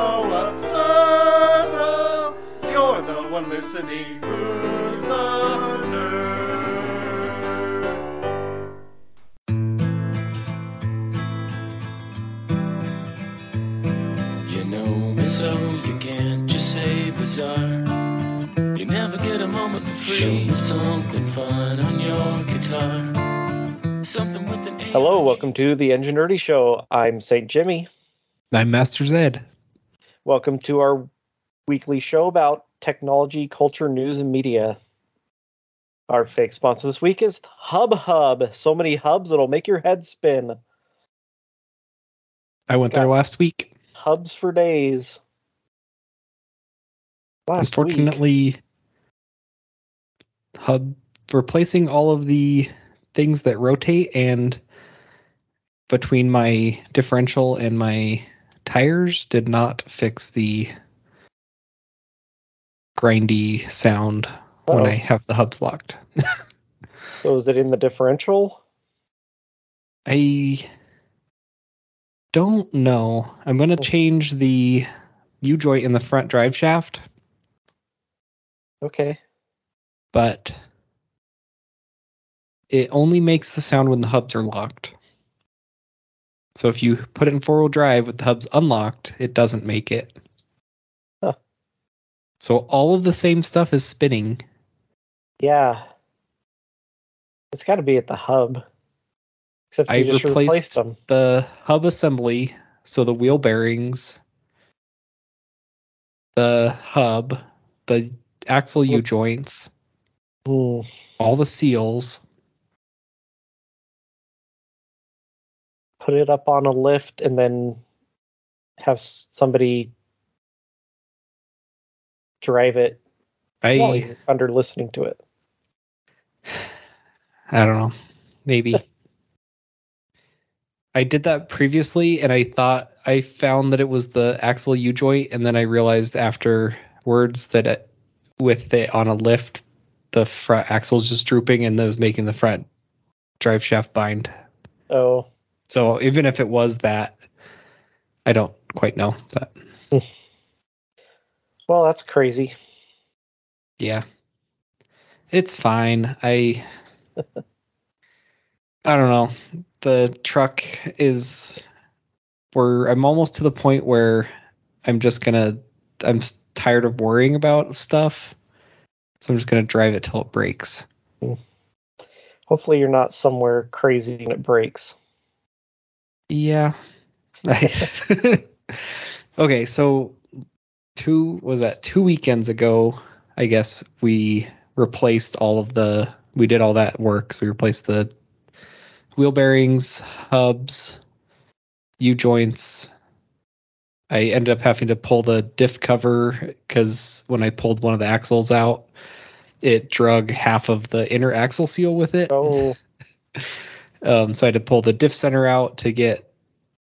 So absurd. Well, you're the one listening who's the nerd. You know me so you can't just say bizarre. You never get a moment for free. Show me something fun on your guitar. Something with an Hello, welcome to the Engine Nerdy Show. I'm St. Jimmy. I'm Master Zed. Welcome to our weekly show about technology, culture, news, and media. Our fake sponsor this week is Hub Hub. So many hubs it'll make your head spin. I went there last week. Hubs for days. Last week. Unfortunately, hub replacing all of the things that rotate and between my differential and my tires did not fix the grindy sound when Uh-oh. I oh. have the hubs locked. So is it in the differential? I don't know. I'm going to Oh. change the U joint in the front drive shaft, Okay. but it only makes the sound when the hubs are locked. So if you put it in four wheel drive with the hubs unlocked, it doesn't make it. Huh. So all of the same stuff is spinning. Yeah. It's got to be at the hub. Except I you just replaced replaced them. the hub assembly, so the wheel bearings, the hub, the axle U joints, Hmm. all the seals. Put it up on a lift and then have somebody drive it while I you're under listening to it. I don't know. Maybe. I did that previously and I thought I found that it was the axle U joint and then I realized afterwards that it, with it on a lift the front axle is just drooping and that was making the front drive shaft bind. Oh, So even if it was that I don't quite know, but well, that's crazy. yeah. It's fine. I I don't know. The truck is where I'm almost to the point where I'm just gonna I'm tired of worrying about stuff. So I'm just gonna drive it till it breaks. Hmm. Hopefully, you're not somewhere crazy and it breaks. Yeah. okay, so two was that two weekends ago, I guess we replaced all of the we did all that work. So we replaced the wheel bearings, hubs, U joints. I ended up having to pull the diff cover because when I pulled one of the axles out, it drug half of the inner axle seal with it. Oh, Um, so I had to pull the diff center out to get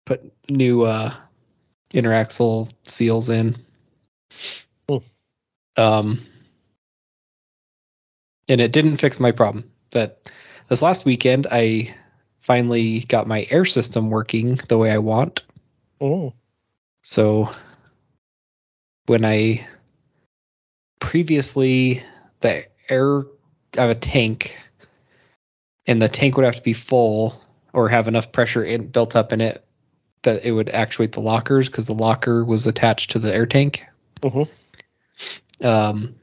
put new uh, inner axle seals in. Um, and it didn't fix my problem. But this last weekend, I finally got my air system working the way I want. Mm. So when I previously the air I have a tank and the tank would have to be full or have enough pressure in, built up in it that it would actuate the lockers because the locker was attached to the air tank. Mhm. Um,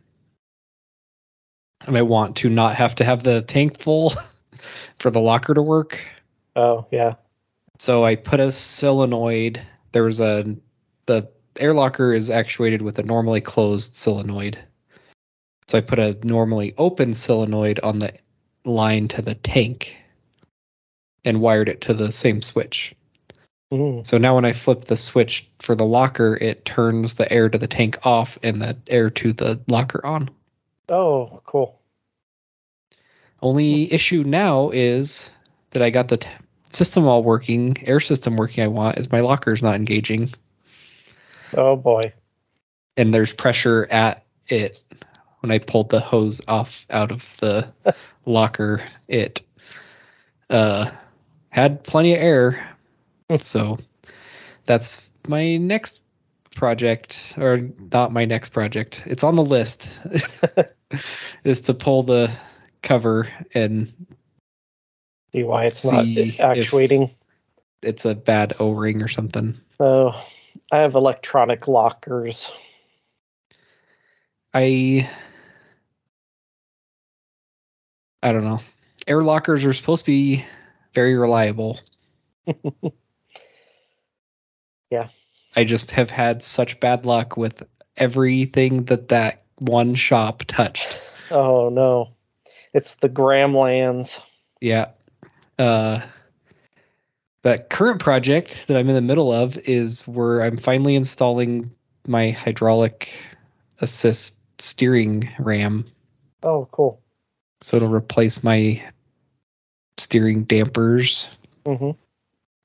and I want to not have to have the tank full for the locker to work. Oh, yeah. So I put a solenoid. There was a the air locker is actuated with a normally closed solenoid. So I put a normally open solenoid on the line to the tank and wired it to the same switch. Mm. So now when I flip the switch for the locker, it turns the air to the tank off and the air to the locker on. Oh, cool. Only issue now is that I got the t- system all working, air system working I want, is my locker's not engaging. Oh, boy. and there's pressure at it when I pulled the hose off out of the locker. It uh, had plenty of air, so that's my next project, or not my next project. It's on the list. is to pull the cover and See why it's not See if- actuating. it's a bad O-ring or something. Oh, I have electronic lockers. I I don't know. Air lockers are supposed to be very reliable. Yeah. I just have had such bad luck with everything that that one shop touched. Oh, no. It's the Gramlands. Yeah. Uh that current project that I'm in the middle of is where I'm finally installing my hydraulic assist steering ram Oh, cool. so it'll replace my steering dampers hmm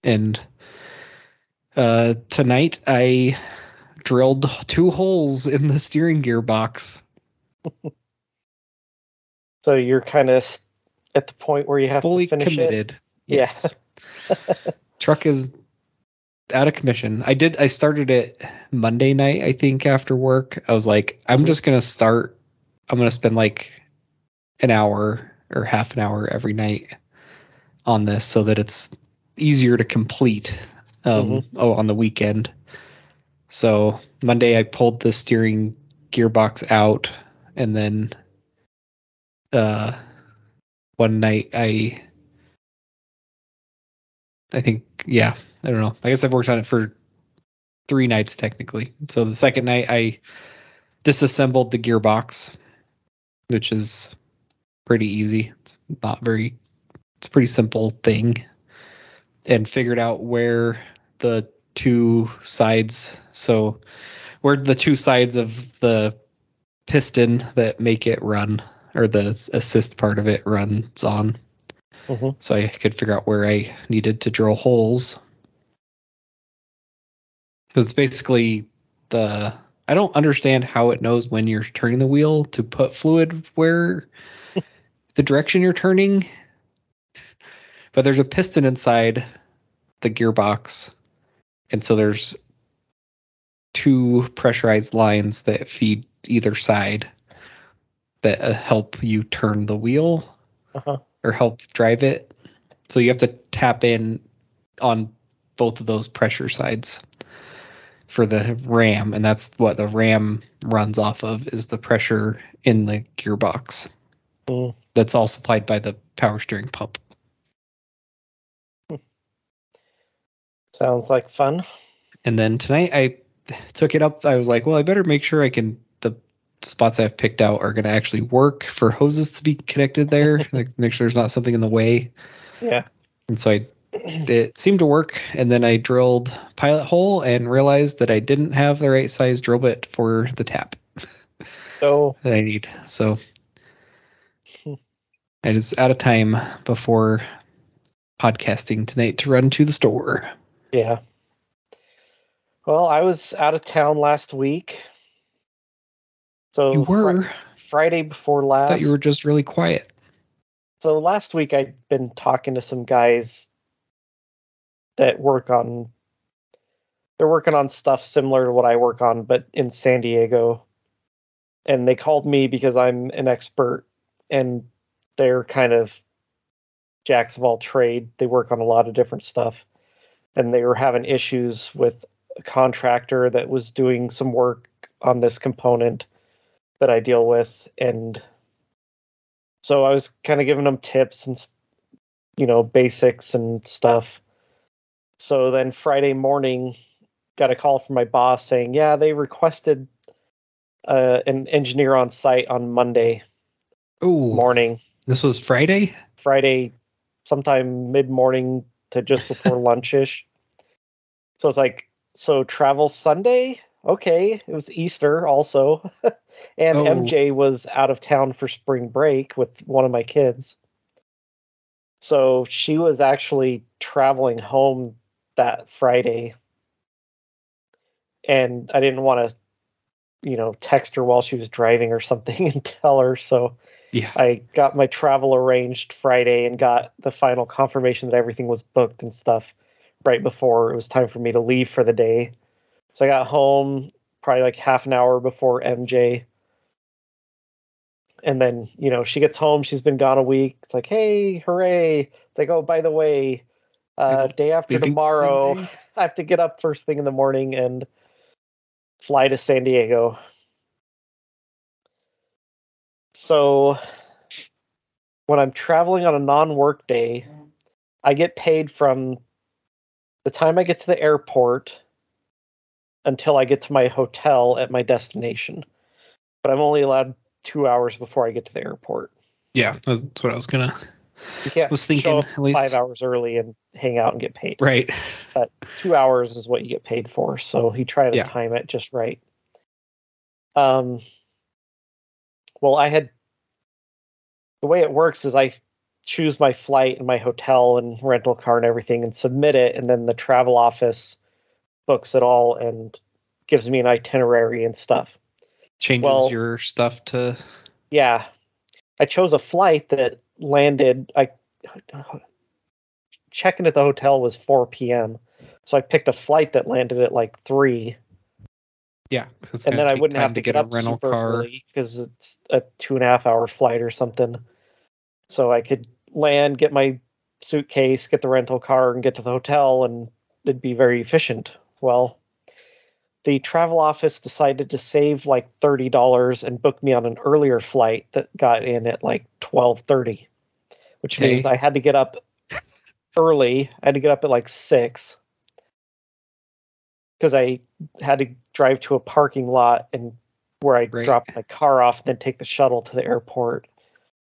and uh tonight i drilled two holes in the steering gearbox. So you're kind of at the point where you have fully to finish it. committed. Yeah. yes. Truck is out of commission. I did i started it monday night i think after work. I was like i'm just gonna start i'm gonna spend like an hour or half an hour every night on this so that it's easier to complete um Mhm. oh on the weekend. So monday i pulled the steering gearbox out and then uh one night i i think yeah i don't know. I guess i've worked on it for three nights technically. So the second night i disassembled the gearbox which is pretty easy. It's not very it's a pretty simple thing and figured out where the two sides. So where the two sides of the piston that make it run or the assist part of it runs on. Mhm. so i could figure out where i needed to drill holes. Because it's basically the i don't understand how it knows when you're turning the wheel to put fluid where the direction you're turning. But there's a piston inside the gearbox and so there's two pressurized lines that feed either side that uh, help you turn the wheel Uh-huh. or help drive it so you have to tap in on both of those pressure sides for the ram and that's what the ram runs off of is the pressure in the gearbox Mm. that's all supplied by the power steering pump Sounds like fun. And then tonight I took it up. I was like, well, I better make sure I can the spots I've picked out are going to actually work for hoses to be connected there. like make sure there's not something in the way. Yeah. And so I it seemed to work. And then I drilled pilot hole and realized that I didn't have the right size drill bit for the tap So that I need. So hmm. I was out of time before podcasting tonight to run to the store. Yeah. Well, I was out of town last week. So You were. Friday before I last. thought you were just really quiet. So last week I'd been talking to some guys that work on they're working on stuff similar to what I work on, but in San Diego. And they called me because I'm an expert and they're kind of jacks of all trade. They work on a lot of different stuff. And they were having issues with a contractor that was doing some work on this component that I deal with. And so I was kind of giving them tips and, you know, basics and stuff. So then Friday morning, got a call from my boss saying, yeah, they requested uh, an engineer on site on Monday Oh, morning. this was Friday. Friday, sometime mid morning to just before lunchish. So it's like, so travel Sunday? Okay. It was Easter also. and Oh. MJ was out of town for spring break with one of my kids. So she was actually traveling home that Friday. And I didn't want to, you know, text her while she was driving or something and tell her. So Yeah. I got my travel arranged Friday and got the final confirmation that everything was booked and stuff right before it was time for me to leave for the day. So I got home probably like half an hour before MJ. And then, you know, she gets home, she's been gone a week. It's like, hey, hooray. It's like, oh, by the way, uh, day after tomorrow, Sunday. I have to get up first thing in the morning and fly to San Diego. So when I'm traveling on a non-work day, I get paid from the time I get to the airport until I get to my hotel at my destination. But I'm only allowed two hours before I get to the airport. Yeah, that's what I was gonna. You can't Was thinking at least- five hours early and hang out and get paid. Right. But two hours is what you get paid for. So he tried to Yeah. time it just right. Um, well, I had the way it works is I choose my flight and my hotel and rental car and everything and submit it, and then the travel office books it all and gives me an itinerary and stuff. Changes Well- your stuff to. Yeah, I chose a flight that landed. I checking at the hotel was 4 p.m. So I picked a flight that landed at like three, Yeah. and then I wouldn't have to get, a up rental super car. early because it's a two and a half hour flight or something. So I could land, get my suitcase, get the rental car, and get to the hotel, and it'd be very efficient. Well, the travel office decided to save like thirty dollars and book me on an earlier flight that got in at like twelve thirty, which means I had to get up early. I had to get up at like six because I had to drive to a parking lot and where I Right. drop my car off, and then take the shuttle to the airport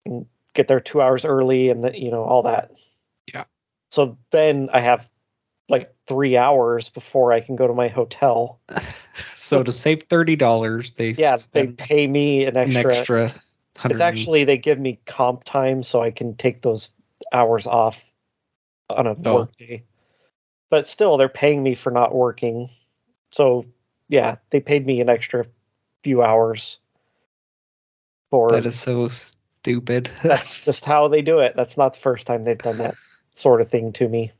and get there two hours early, and the, you know all that. Yeah. So then I have like three hours before I can go to my hotel. So to save thirty dollars, they Yeah, they pay me an an extra. extra. it's actually they give me comp time so I can take those hours off on a Oh. work day. But still, they're paying me for not working. So yeah, they paid me an extra few hours. For That is so stupid. that's just how they do it. That's not the first time they've done that sort of thing to me.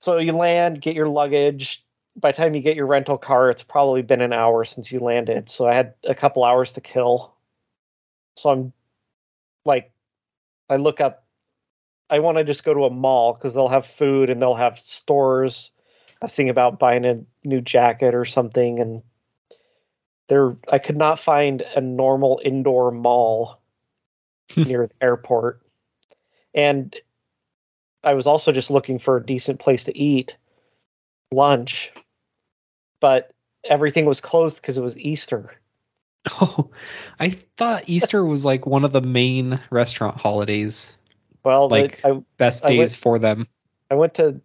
So you land, get your luggage. By the time you get your rental car, it's probably been an hour since you landed. So I had a couple hours to kill. So I'm like, I look up, I want to just go to a mall because they'll have food and they'll have stores. I was thinking about buying a new jacket or something, and there I could not find a normal indoor mall hmm. near the airport. And I was also just looking for a decent place to eat lunch, but everything was closed because it was Easter. oh, I thought Easter was like one of the main restaurant holidays, Well, Like- I best days went- for them. I went to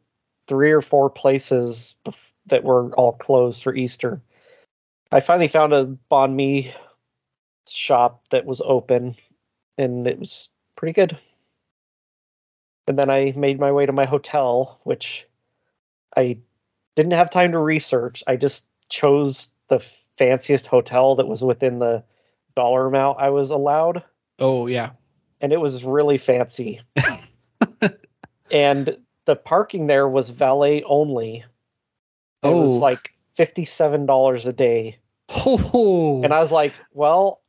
three or four places bef- that were all closed for Easter. I finally found a banh mi shop that was open, and it was pretty good. And then I made my way to my hotel, which I didn't have time to research. I just chose the fanciest hotel that was within the dollar amount I was allowed Oh yeah, and it was really fancy. and the parking there was valet only. It Oh. was like fifty-seven dollars a day, Oh, and I was like, "Well,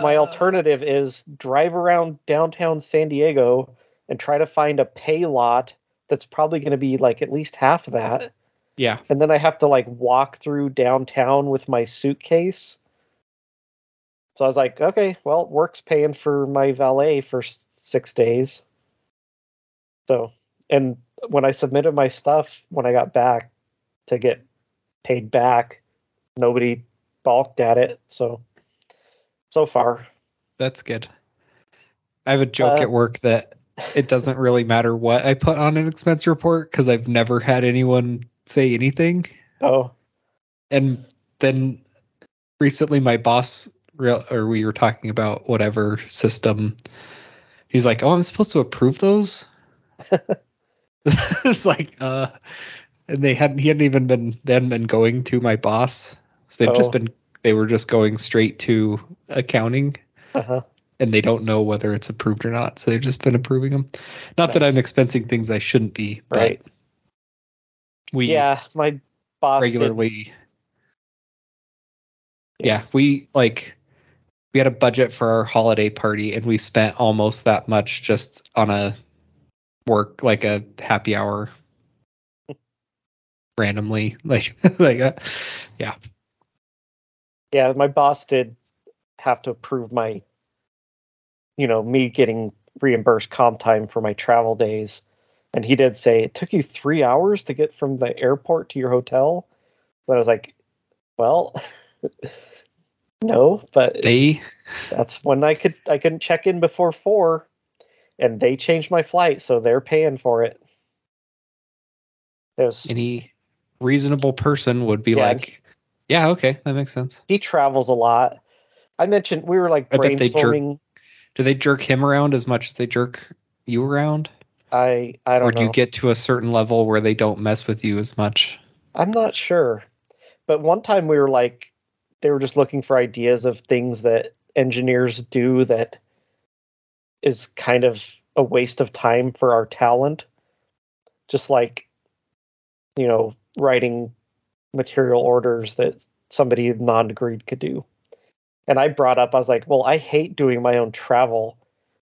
my uh, alternative is drive around downtown San Diego and try to find a pay lot that's probably going to be like at least half of that, yeah, and then I have to like walk through downtown with my suitcase." So I was like, "Okay, well, work's paying for my valet for six days." So, and when I submitted my stuff when I got back to get paid back, nobody balked at it. So, so far, that's good. I have a joke Uh, at work that it doesn't really matter what I put on an expense report because I've never had anyone say anything. oh, And then recently, my boss, real or we were talking about whatever system. He's like, "Oh, I'm supposed to approve those." it's like, uh, and they hadn't. He hadn't even been then been going to my boss. So they've Oh. just been. They were just going straight to accounting uh-huh. and they don't know whether it's approved or not. So they've just been approving them. Not that I'm expensing things I shouldn't be, but Right. we yeah, my boss did- regularly. Yeah, we like we had a budget for our holiday party and we spent almost that much just on a work like a happy hour randomly like like uh, yeah, Yeah, my boss did have to approve my, you know, me getting reimbursed comp time for my travel days. And he did say it took you three hours to get from the airport to your hotel. But I was like, well, no, but they that's when I could I couldn't check in before four, and they changed my flight, so they're paying for it. It was, any reasonable person would be Yeah. like yeah okay that makes sense he travels a lot. I mentioned we were like I bet they jerk- brainstorming. do they jerk him around as much as they jerk you around I I don't know. Or do know. you get to a certain level where they don't mess with you as much I'm not sure. But one time we were like, they were just looking for ideas of things that engineers do that is kind of a waste of time for our talent. Just like, you know, writing material orders that somebody non degreed could do. And I brought up, I was like, well, I hate doing my own travel.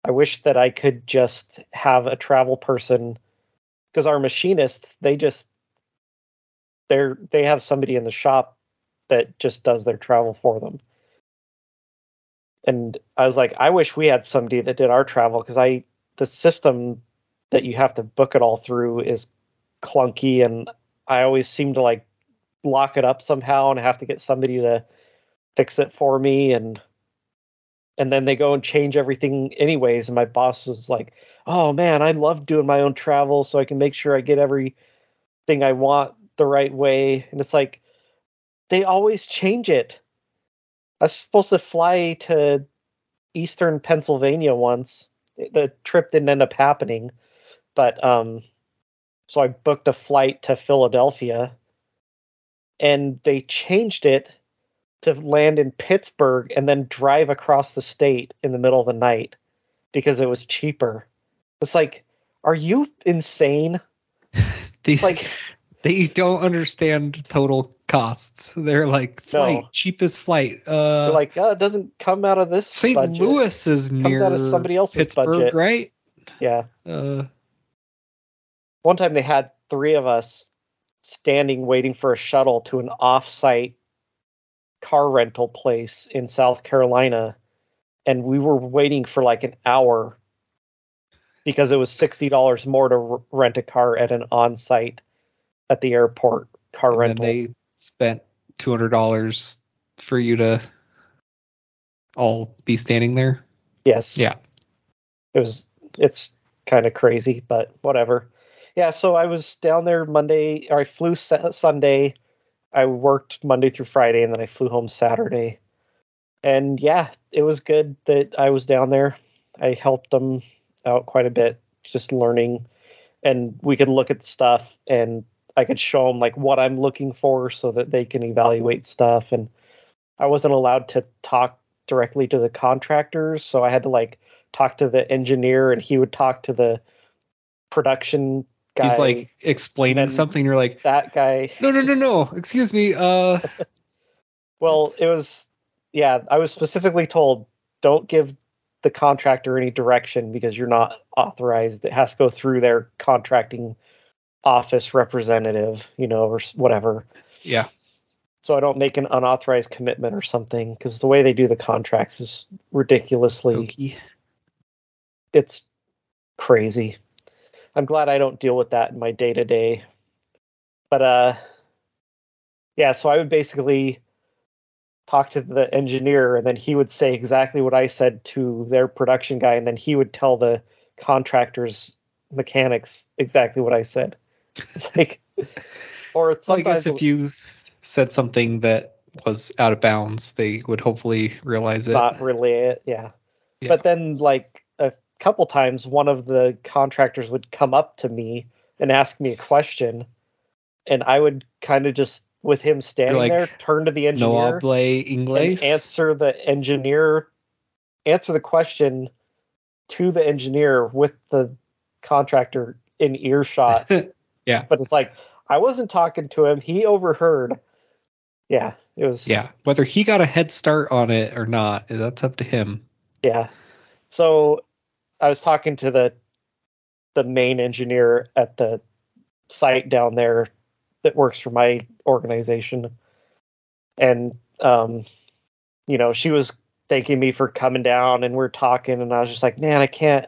I wish that I could just have a travel person because our machinists, they just they're they have somebody in the shop that just does their travel for them. And I was like, I wish we had somebody that did our travel because I the system that you have to book it all through is clunky and I always seem to like lock it up somehow and have to get somebody to fix it for me and and then they go and change everything anyways and my boss was like oh man i love doing my own travel so i can make sure i get everything i want the right way. And it's like they always change it i was supposed to fly to eastern pennsylvania once the trip didn't end up happening but um so i booked a flight to philadelphia and they changed it to land in Pittsburgh and then drive across the state in the middle of the night because it was cheaper. It's like, are you insane? these Like, they don't understand total costs they're like flight No. cheapest flight uh they're like, oh, it doesn't come out of this. st budget. louis is Comes near out of somebody else's pittsburgh budget. right Yeah. uh One time they had three of us standing waiting for a shuttle to an off-site car rental place in South Carolina, and we were waiting for like an hour because it was sixty dollars more to r- rent a car at an on-site at the airport car and rental. they spent $200 for you to all be standing there yes, yeah it was. It's kind of crazy, but whatever. Yeah, so I was down there Monday, or I flew Sunday. I worked Monday through Friday, and then I flew home Saturday. And yeah, it was good that I was down there. I helped them out quite a bit, just learning, and we could look at stuff, and I could show them like what I'm looking for, so that they can evaluate stuff. And I wasn't allowed to talk directly to the contractors, so I had to like talk to the engineer and he would talk to the production guy. He's like explaining something. You're like, that guy. no, no, no, no. Excuse me. Uh, Well, it was yeah, I was specifically told don't give the contractor any direction because you're not authorized. It has to go through their contracting office representative, you know, or whatever. yeah. So I don't make an unauthorized commitment or something because the way they do the contracts is ridiculously it's crazy. I'm glad I don't deal with that in my day to day. But uh yeah, so I would basically talk to the engineer and then he would say exactly what I said to their production guy and then he would tell the contractors mechanics exactly what I said. It's like or So I guess if you said something that was out of bounds, they would hopefully realize it. not relay it. Yeah. Yeah. But then, like a couple times, one of the contractors would come up to me and ask me a question, and I would kind of just, with him standing like, there, turn to the engineer and inglés. answer the engineer, answer the question to the engineer with the contractor in earshot. Yeah. But it's like I wasn't talking to him; he overheard. Yeah, it was. yeah. Whether he got a head start on it or not, that's up to him. Yeah. So I was talking to the the main engineer at the site down there that works for my organization. And um you know, she was thanking me for coming down and we're talking and I was just like, "Man, I can't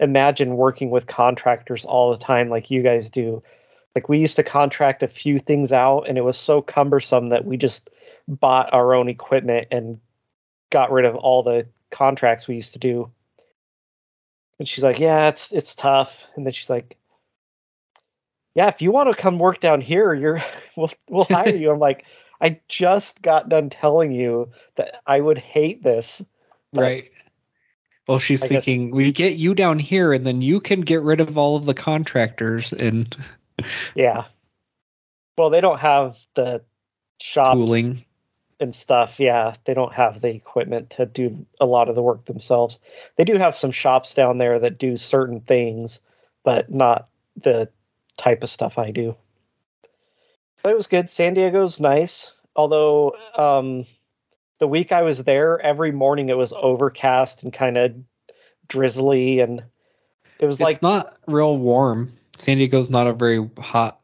imagine working with contractors all the time like you guys do." Like we used to contract a few things out and it was so cumbersome that we just bought our own equipment and got rid of all the contracts we used to do. And she's like, "Yeah, it's it's tough." And then she's like, "Yeah, if you want to come work down here, you're we'll we'll hire you." I'm like, "I just got done telling you that I would hate this." Right. Well, she's I guess- thinking we get you down here, and then you can get rid of all of the contractors and Yeah. Well, they don't have the shops tooling. and stuff. Yeah, they don't have the equipment to do a lot of the work themselves. They do have some shops down there that do certain things, but not the type of stuff I do. But it was good. San Diego's nice, although um, the week I was there, every morning it was overcast and kind of drizzly, and it was It's like not real warm. San Diego's not a very hot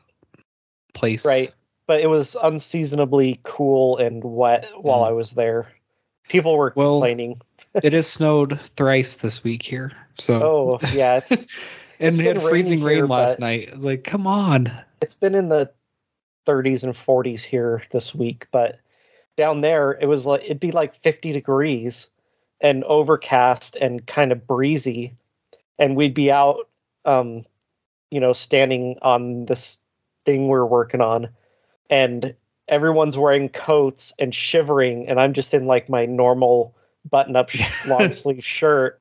place. right, but it was unseasonably cool and wet while Mm. I was there. People were Well, complaining. it has snowed thrice this week here. So Oh yeah, it's and it's it had freezing rainy here, rain last night. I was like, come on. it's been in the 30s and 40s here this week, but down there it was like it'd be like 50 degrees and overcast and kind of breezy, and we'd be out, um, you know, standing on this thing we're working on, and everyone's wearing coats and shivering, and I'm just in like my normal button-up long sleeve shirt.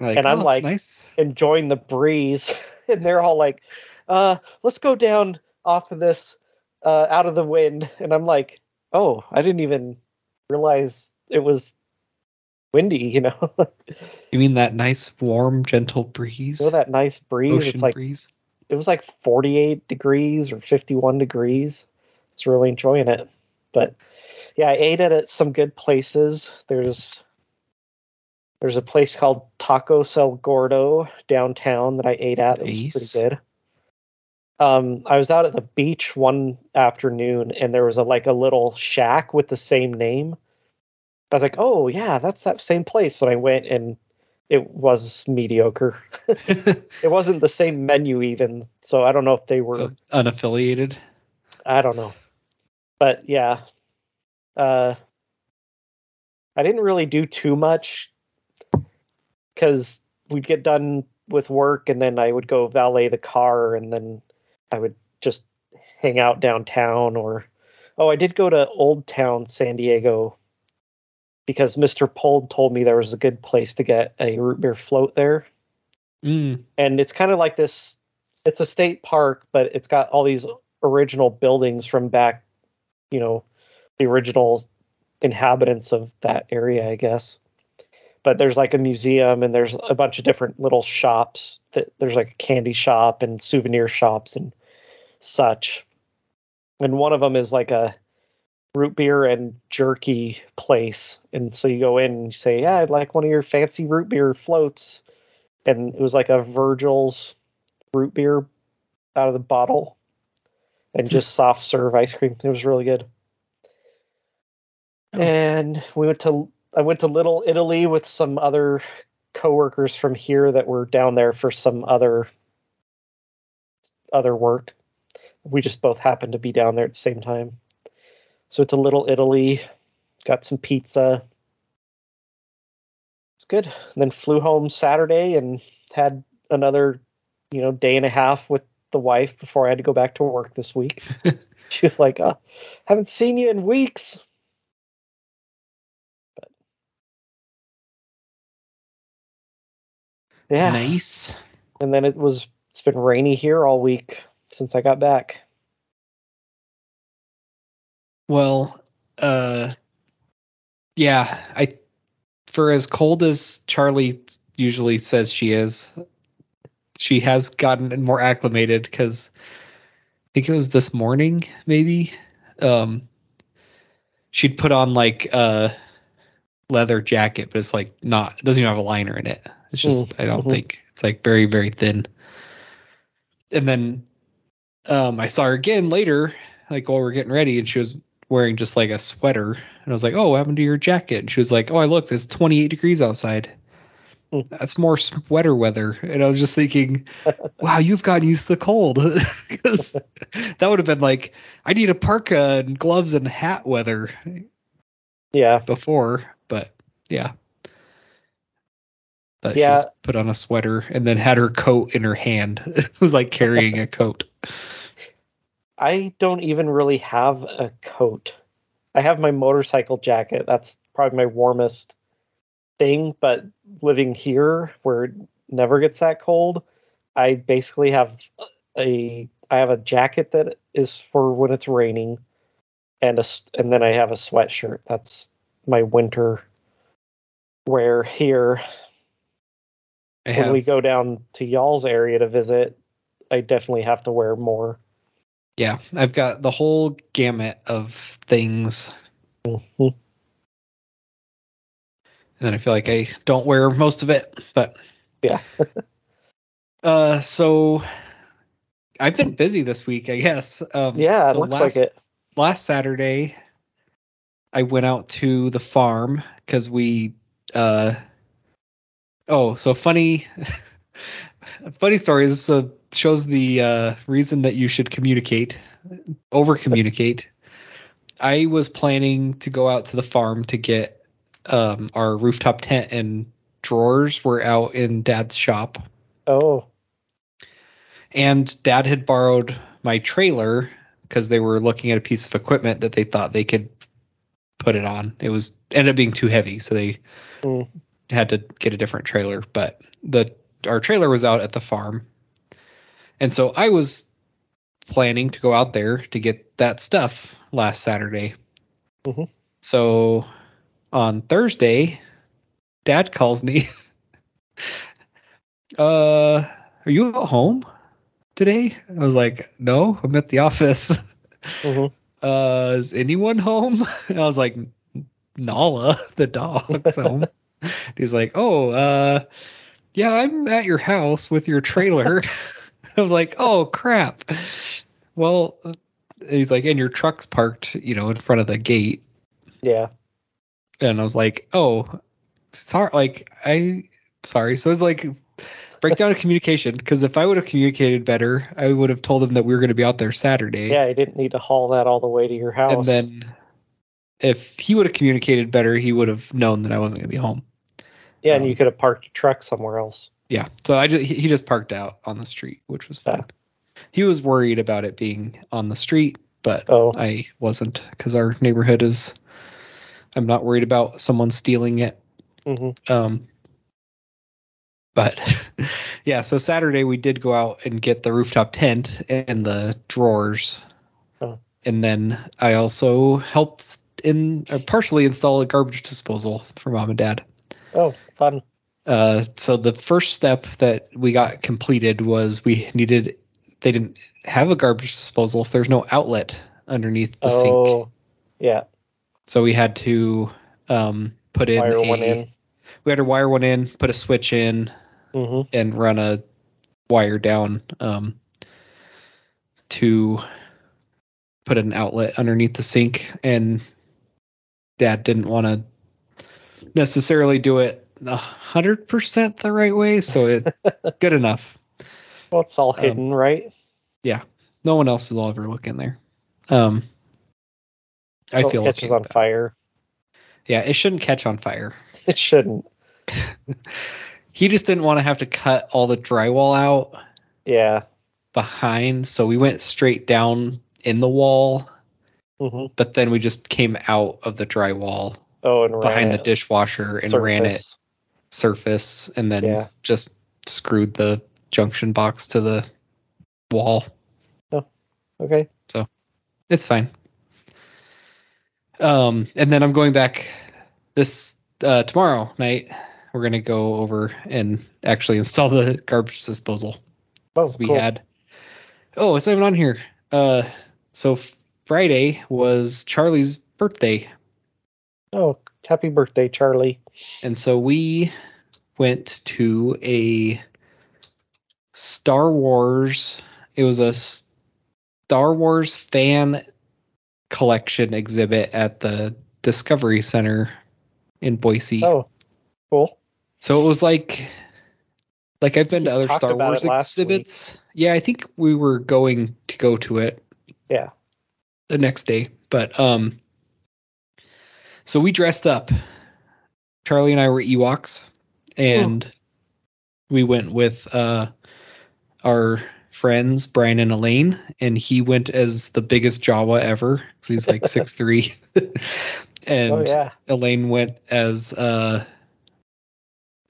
Like, And I'm "Oh, like- nice. enjoying the breeze. And they're all like uh let's go down off of this uh out of the wind. And i'm like oh i didn't even realize it was windy you know? You mean that nice, warm, gentle breeze? you know that nice breeze? Ocean it's like breeze. it was like 48 degrees or 51 degrees. It's really enjoying it. But yeah i ate at some good places. There's there's a place called Tacos El Gordo downtown that i ate at. It was Nice. pretty good um i was out at the beach one afternoon and there was a like a little shack with the same name. I was like oh yeah that's that same place. And i went and it was mediocre. It wasn't the same menu even so i don't know if they were So, unaffiliated. i don't know. But yeah. Uh i didn't really do too much because we'd get done with work and then i would go valet the car and then i would just hang out downtown or oh i did go to old town san diego because mr pold told me there was a good place to get a root beer float there. Mm, and it's kind of like this it's a state park but it's got all these original buildings from back you know the original inhabitants of that area i guess but there's like a museum and there's a bunch of different little shops that there's like a candy shop and souvenir shops and such. And one of them is like a root beer and jerky place. And so you go in and you say yeah i'd like one of your fancy root beer floats. And it was like a virgil's root beer out of the bottle and just soft serve ice cream. It was really good. Oh. and we went to I went to Little Italy with some other coworkers from here that were down there for some other other work. We just both happened to be down there at the same time. So went to Little Italy, got some pizza. It's good. And then flew home Saturday and had another, you know, day and a half with the wife before I had to go back to work this week. she was like, oh, haven't seen you in weeks. Yeah. Nice. And then it was it's been rainy here all week since I got back. Well, uh yeah, I for as cold as Charlie usually says she is, she has gotten more acclimated cuz I think it was this morning maybe um she'd put on like a leather jacket but it's like not it doesn't even have a liner in it. It's just I don't mhm. think it's like very very thin. And then um I saw her again later like while we are getting ready and she was wearing just like a sweater and I was like, "Oh, what happened to your jacket?" And she was like, "Oh, I looked, it's 28 degrees outside." Hmm. That's more sweater weather. And I was just thinking, "Wow, you've gotten used to the cold." 'Cause that would have been like, "I need a parka and gloves and hat weather Yeah. before." But yeah. But Yeah. she's put on a sweater and then had her coat in her hand. it was like carrying a coat. I don't even really have a coat. I have my motorcycle jacket. That's probably my warmest thing, but living here where it never gets that cold, I basically have a I have a jacket that is for when it's raining and a and then I have a sweatshirt. That's my winter wear here. I when we go down to y'all's area to visit, I definitely have to wear more. Yeah, I've got the whole gamut of things. Mhm. And I feel like I don't wear most of it, but Yeah. uh so I've been busy this week, I guess. Um Yeah, it so looks last, like it. Last Saturday I went out to the farm cuz we uh Oh, so funny funny story This uh, shows the uh reason that you should communicate over communicate. I was planning to go out to the farm to get um, our rooftop tent and drawers were out in dad's shop. Oh, And dad had borrowed my trailer because they were looking at a piece of equipment that they thought they could put it on. It was ended up being too heavy, so they Mm. Had to get a different trailer. But the our trailer was out at the farm. And so I was planning to go out there to get that stuff last Saturday. Mhm. So on Thursday, dad calls me. uh, are you at home today? I was like, no, I'm at the office. Mhm. Uh, is anyone home? And I was like, Nala, the dog's home. He's like, oh, uh, yeah, I'm at your house with your trailer. I'm like, oh crap. Well, uh, he's like, and your truck's parked, you know, in front of the gate. yeah. And I was like, oh, sorry. Like, I, sorry. So it's like breakdown of communication. Because if I would have communicated better, I would have told him that we were going to be out there Saturday. Yeah, I didn't need to haul that all the way to your house. And then if he would have communicated better, he would have known that I wasn't going to be home. Yeah, and um, you could have parked a truck somewhere else. Yeah. So I just, he just parked out on the street, which was fine. He was worried about it being on the street, but Oh. I wasn't because our neighborhood is. I'm not worried about someone stealing it. hmm Um, but yeah, so Saturday we did go out and get the rooftop tent and the drawers, Oh. and then I also helped in uh, partially install a garbage disposal for mom and dad. Oh, fun. Uh, so the first step that we got completed was we needed. They didn't have a garbage disposal, so there's no outlet underneath the sink. oh, yeah. So we had to um, put in Wire a, one in. We had to wire one in, put a switch in, hmm and run a wire down um, to put an outlet underneath the sink. And Dad didn't want to necessarily do it a hundred percent the right way, so it good enough. Well, it's all Um, hidden, right? Yeah no one else will ever look in there. Um, I feel catches okay on fire. Yeah, it shouldn't catch on fire. It shouldn't. He just didn't want to have to cut all the drywall out Yeah. behind, so we went straight down in the wall, hmm but then we just came out of the drywall Oh, and behind the dishwasher and ran it surface. surface and then Yeah. just screwed the junction box to the wall. Okay. So it's fine. Um, and then I'm going back this uh, tomorrow night. We're gonna go over and actually install the garbage disposal. Oh, we cool. had. Oh, it's not even on here. Uh, so Friday was Charlie's birthday, Oh, happy birthday, Charlie. and so we went to a Star Wars. It was a Star Wars fan collection exhibit at the Discovery Center in Boise. Oh, cool. So it was like like I've been to other Star Wars it last week. exhibits. Yeah, I think we were going to go to it Yeah. the next day. But um so we dressed up. Charlie and I were Ewoks and we went with uh our friends Brian and Elaine and he went as the biggest Jawa ever because he's like six three, and oh, yeah. Elaine went as uh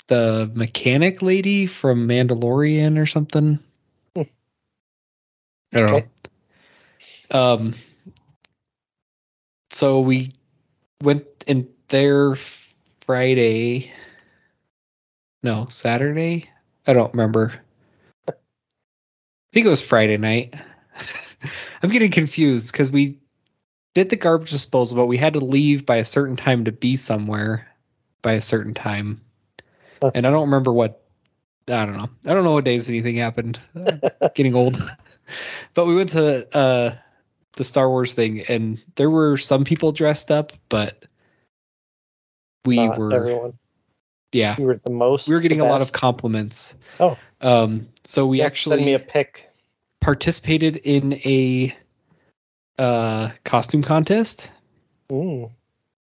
the mechanic lady from Mandalorian or something. Hmm. I don't Okay. know. Um so we went in there Friday. No, Saturday? I don't remember. I think it was Friday night. I'm getting confused because we did the garbage disposal, but we had to leave by a certain time to be somewhere by a certain time. And I don't remember what I don't know. I don't know what days anything happened. Getting old. but we went to uh the Star Wars thing and there were some people dressed up, but we Not were everyone. yeah. You were the most. We were getting a lot of compliments. Oh. Um so we Yeah, actually send me a pic. participated in a uh costume contest Mm,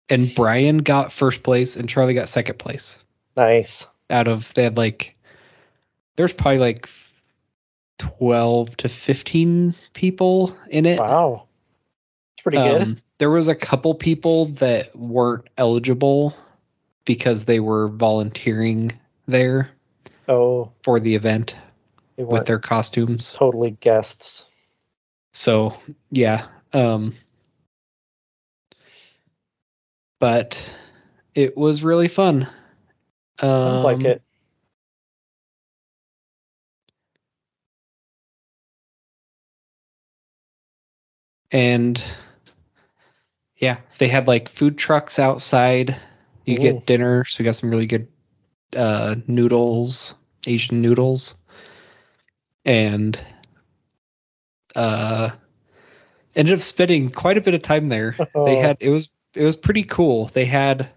and Brian got first place and Charlie got second place. nice. Out of they had like there's probably like 12 to 15 people in it. Wow. It's pretty good. Um, there was a couple people that weren't eligible because they were volunteering there Oh, for the event with their costumes. totally guests. So yeah. Um but it was really fun. Sounds like Um, it. And yeah, they had like food trucks outside. You Ooh. get dinner. So we got some really good uh noodles, Asian noodles. And uh ended up spending quite a bit of time there. They had it was it was pretty cool. They had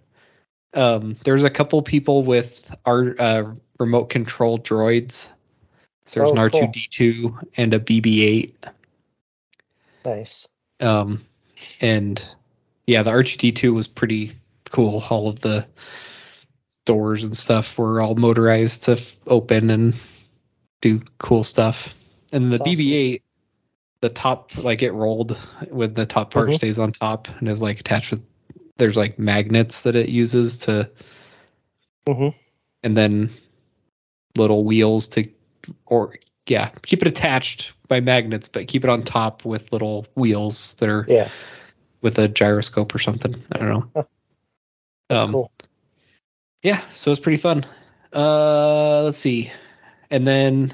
um there was a couple people with our uh remote control droids. So there's Oh, an. R2D2 and a BB8 Nice. um and yeah the r2d2 was pretty cool all of the doors and stuff were all motorized to f- open and do cool stuff and the awesome. bb8 the top like it rolled with the top part Mhm. stays on top and is like attached with there's like magnets that it uses to Mhm. and then little wheels to or yeah keep it attached by magnets but keep it on top with little wheels that are Yeah. with a gyroscope or something i don't know That's um cool. yeah, so it's pretty fun. Uh, let's see, and then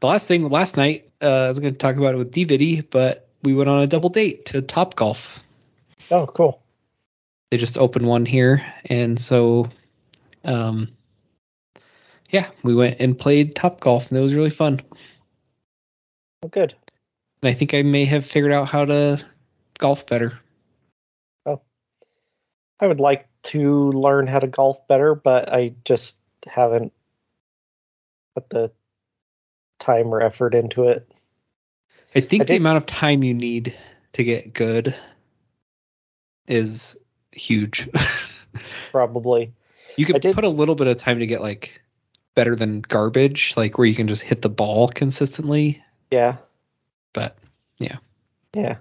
the last thing last night, uh, I was going to talk about it with DVD, but we went on a double date to Top Golf. Oh, cool. They just opened one here, and so, um, yeah, we went and played Top Golf, and it was really fun. Oh, good. And I think I may have figured out how to golf better. Oh, I would like to learn how to golf better, but I just haven't put the time or effort into it. I think I the amount of time you need to get good is huge. Probably. you could put a little bit of time to get like better than garbage, like where you can just hit the ball consistently. Yeah. But Yeah. Yeah.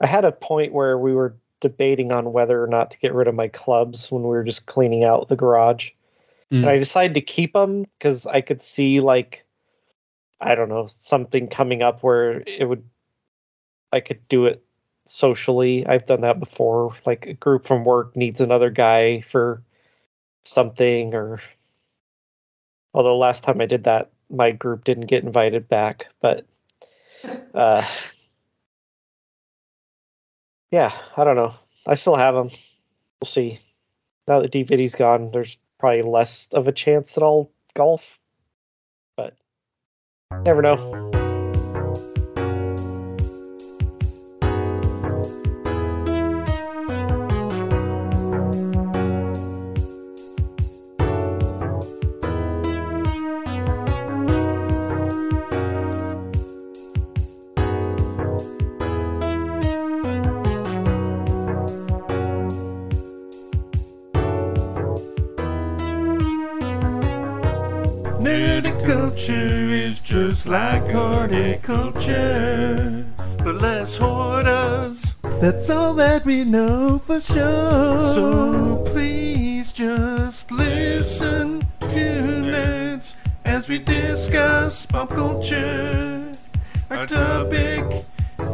I had a point where we were debating on whether or not to get rid of my clubs when we were just cleaning out the garage. Mm. And I decided to keep them because I could see, like, I don't know, something coming up where it would, I could do it socially. I've done that before. Like, a group from work needs another guy for something, or, although last time I did that, my group didn't get invited back. But, uh, yeah, I don't know. I still have them. We'll see. Now that DVD's gone, there's probably less of a chance that I'll golf. But never know. Horticulture, but less hoarders. That's all that we know for sure. So please just listen to nerds as we discuss pop culture. Our topic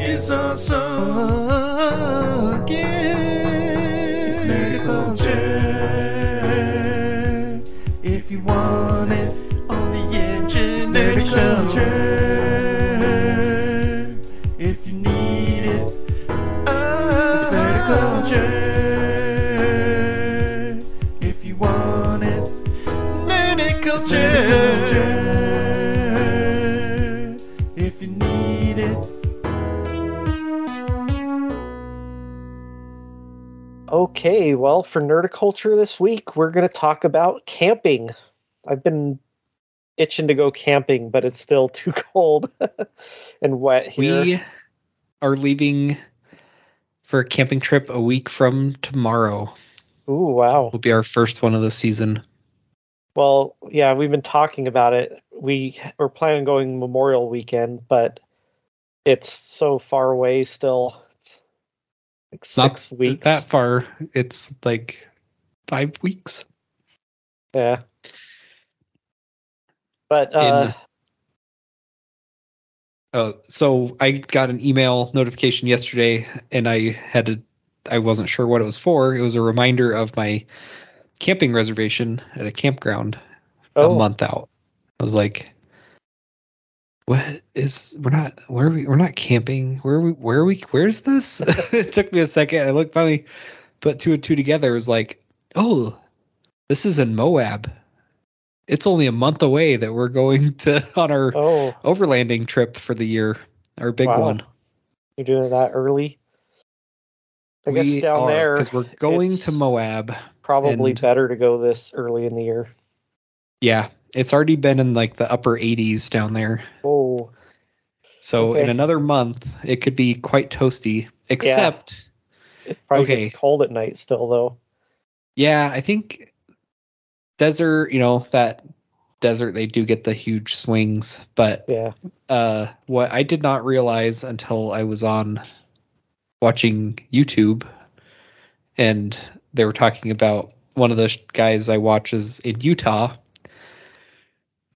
is awesome. Yeah. It's nerdiculture. If you want it on the edge, it's nerdiculture. If well, for Nerdiculture this week, we're going to talk about camping. I've been itching to go camping, but it's still too cold and wet here. we are leaving for a camping trip a week from tomorrow. Ooh, wow. Will be our first one of the season. Well, yeah, we've been talking about it. We were planning on going Memorial Weekend, but it's so far away still. Like Not six weeks. that far. It's like five weeks. Yeah. But uh, Oh, so I got an email notification yesterday, and I had to. I wasn't sure what it was for. It was a reminder of my camping reservation at a campground oh, a month out. I was like, "What is? We're not. Where are we? We're not camping. Where are we? Where are we? Where's this?" it took me a second. I looked finally, put two and two together. It was like, "Oh, this is in Moab. It's only a month away that we're going to on our oh, overlanding trip for the year, our big Wow. one. you're doing that early. I guess down are, there because we're going to Moab. probably better to go this early in the year. Yeah, it's already been in like the upper 80s down there. Oh, So in another month, it could be quite toasty. Except, it probably Okay. gets cold at night still, though. yeah, I think desert. You know that desert they do get the huge swings, but Yeah. uh, what I did not realize until I was on watching YouTube, and they were talking about one of the guys I watch is in Utah,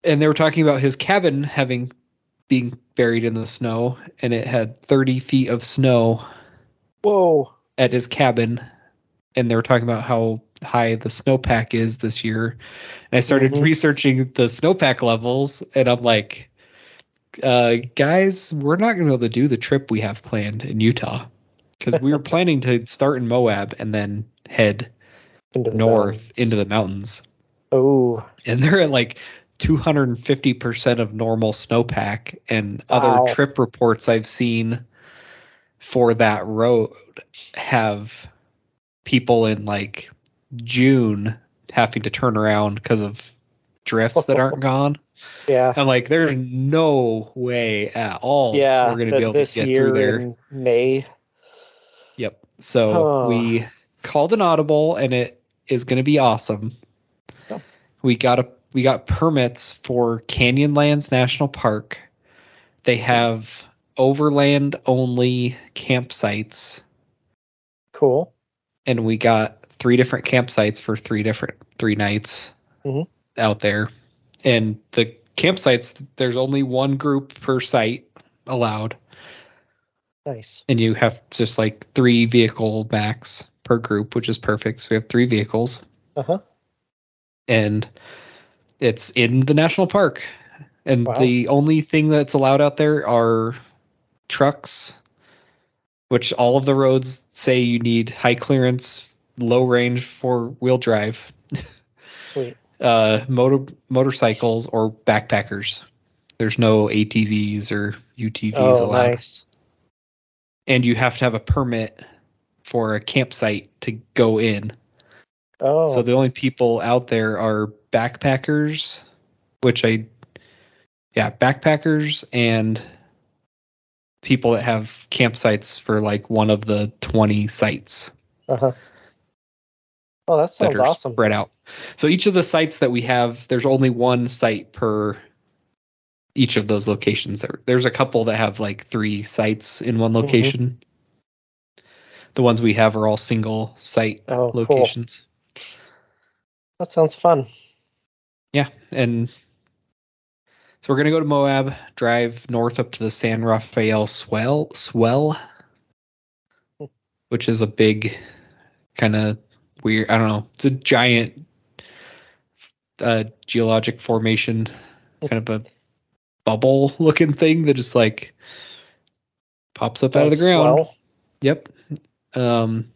and they were talking about his cabin having being buried in the snow, and it had 30 feet of snow Whoa. at his cabin, and they were talking about how high the snowpack is this year. And I started Mhm. researching the snowpack levels, and I'm like, uh, guys, we're not going to be able to do the trip we have planned in Utah because we were planning to start in Moab and then head Into north mountains. into the mountains. Oh, And they're at like 250% of normal snowpack. And Wow. other trip reports I've seen for that road have people in like June having to turn around because of drifts that aren't gone. yeah. I'm like, there's no way at all yeah. we're going to be able to get through there. in May. Yep. So Oh. we called an audible and it is going to be awesome. Oh. We got a we got permits for Canyonlands National Park. They have overland only campsites Cool. and we got three different campsites for three different three nights Mhm. out there. And the campsites there's only one group per site allowed Nice. and you have just like three vehicle max per group, which is perfect. So we have three vehicles, Uh huh. and it's in the national park. And Wow. the only thing that's allowed out there are trucks, which all of the roads say you need high clearance, low range four wheel drive, Sweet. uh, motor motorcycles or backpackers. There's no ATVs or UTVs Oh, allowed. nice. and you have to have a permit for a campsite to go in. Oh, So the only people out there are backpackers, which I, yeah, backpackers and people that have campsites for like one of the 20 sites uh huh. Oh, that that sounds are awesome. spread out. So each of the sites that we have, there's only one site per each of those locations. There's a couple that have like three sites in one Mhm. location. The ones we have are all single site Oh, locations. That sounds fun. Yeah, and so we're gonna go to Moab, drive north up to the San Rafael Swell, Swell, which is a big, kind of weird. I don't know. It's a giant uh, geologic formation, kind of a bubble-looking thing that just like pops up out of the ground. swell. Yep. Um,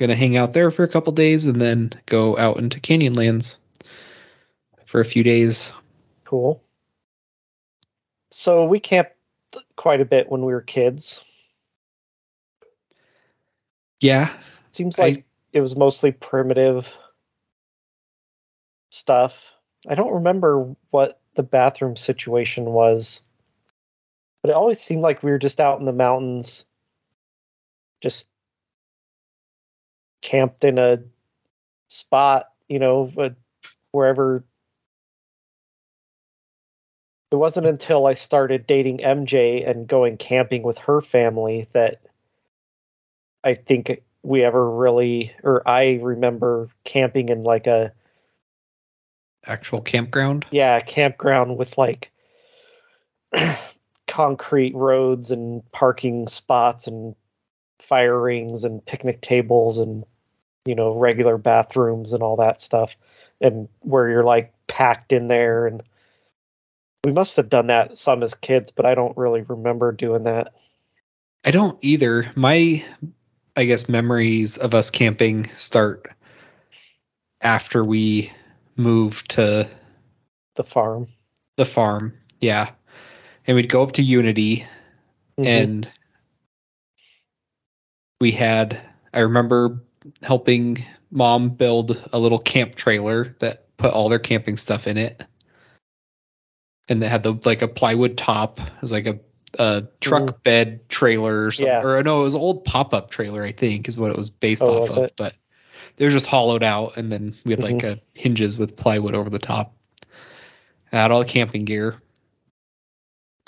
gonna hang out there for a couple days and then go out into Canyonlands for a few days. Cool. So we camped quite a bit when we were kids. Yeah, Seems I- like it was mostly primitive stuff. I don't remember what the bathroom situation was, but it always seemed like we were just out in the mountains, just camped in a spot, you know, but wherever. It wasn't until I started dating MJ and going camping with her family that I think we ever really, or I remember camping in like a actual campground. yeah campground with like concrete roads and parking spots and fire rings and picnic tables and you know regular bathrooms and all that stuff and where you're like packed in there and we must have done that some as kids but i don't really remember doing that I don't either. My, I guess, memories of us camping start after we moved to the farm the farm. Yeah. And we'd go up to Unity Mhm. and we had, I remember helping mom build a little camp trailer that put all their camping stuff in it. And it had the like a plywood top. It was like a, a truck Mm. bed trailer or something. Yeah. Or no, it was an old pop up trailer, I think, is what it was based Oh, off was of. it? But they were just hollowed out and then we had like Mhm. a hinges with plywood over the top. I had all the camping gear.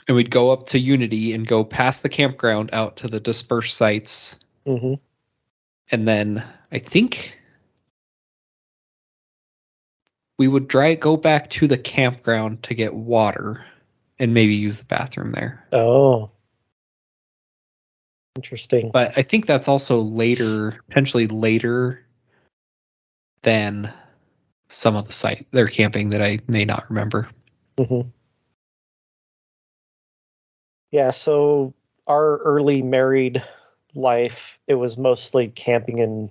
And we'd go up to Unity and go past the campground out to the dispersed sites. Mhm. And then I think we would try go back to the campground to get water and maybe use the bathroom there. oh interesting But I think that's also later, potentially later than some of the site they're camping that I may not remember. hmm Yeah, so our early married life, it was mostly camping in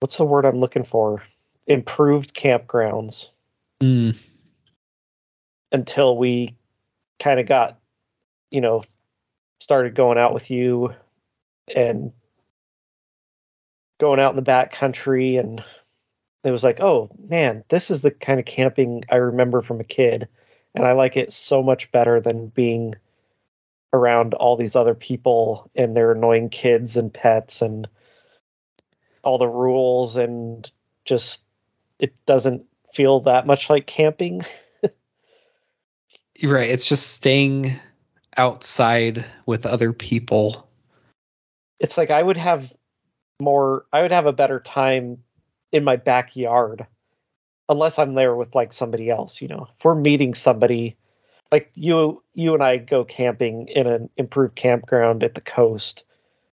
what's the word I'm looking for? Improved campgrounds Mm, until we kind of got, you know, started going out with you and going out in the back country and it was like, oh man, this is the kind of camping I remember from a kid. And I like it so much better than being around all these other people and their annoying kids and pets and all the rules and just it doesn't feel that much like camping. right. It's just staying outside with other people. It's like I would have more I would have a better time in my backyard unless I'm there with like somebody else, you know. If we're meeting somebody like you you and I go camping in an improved campground at the coast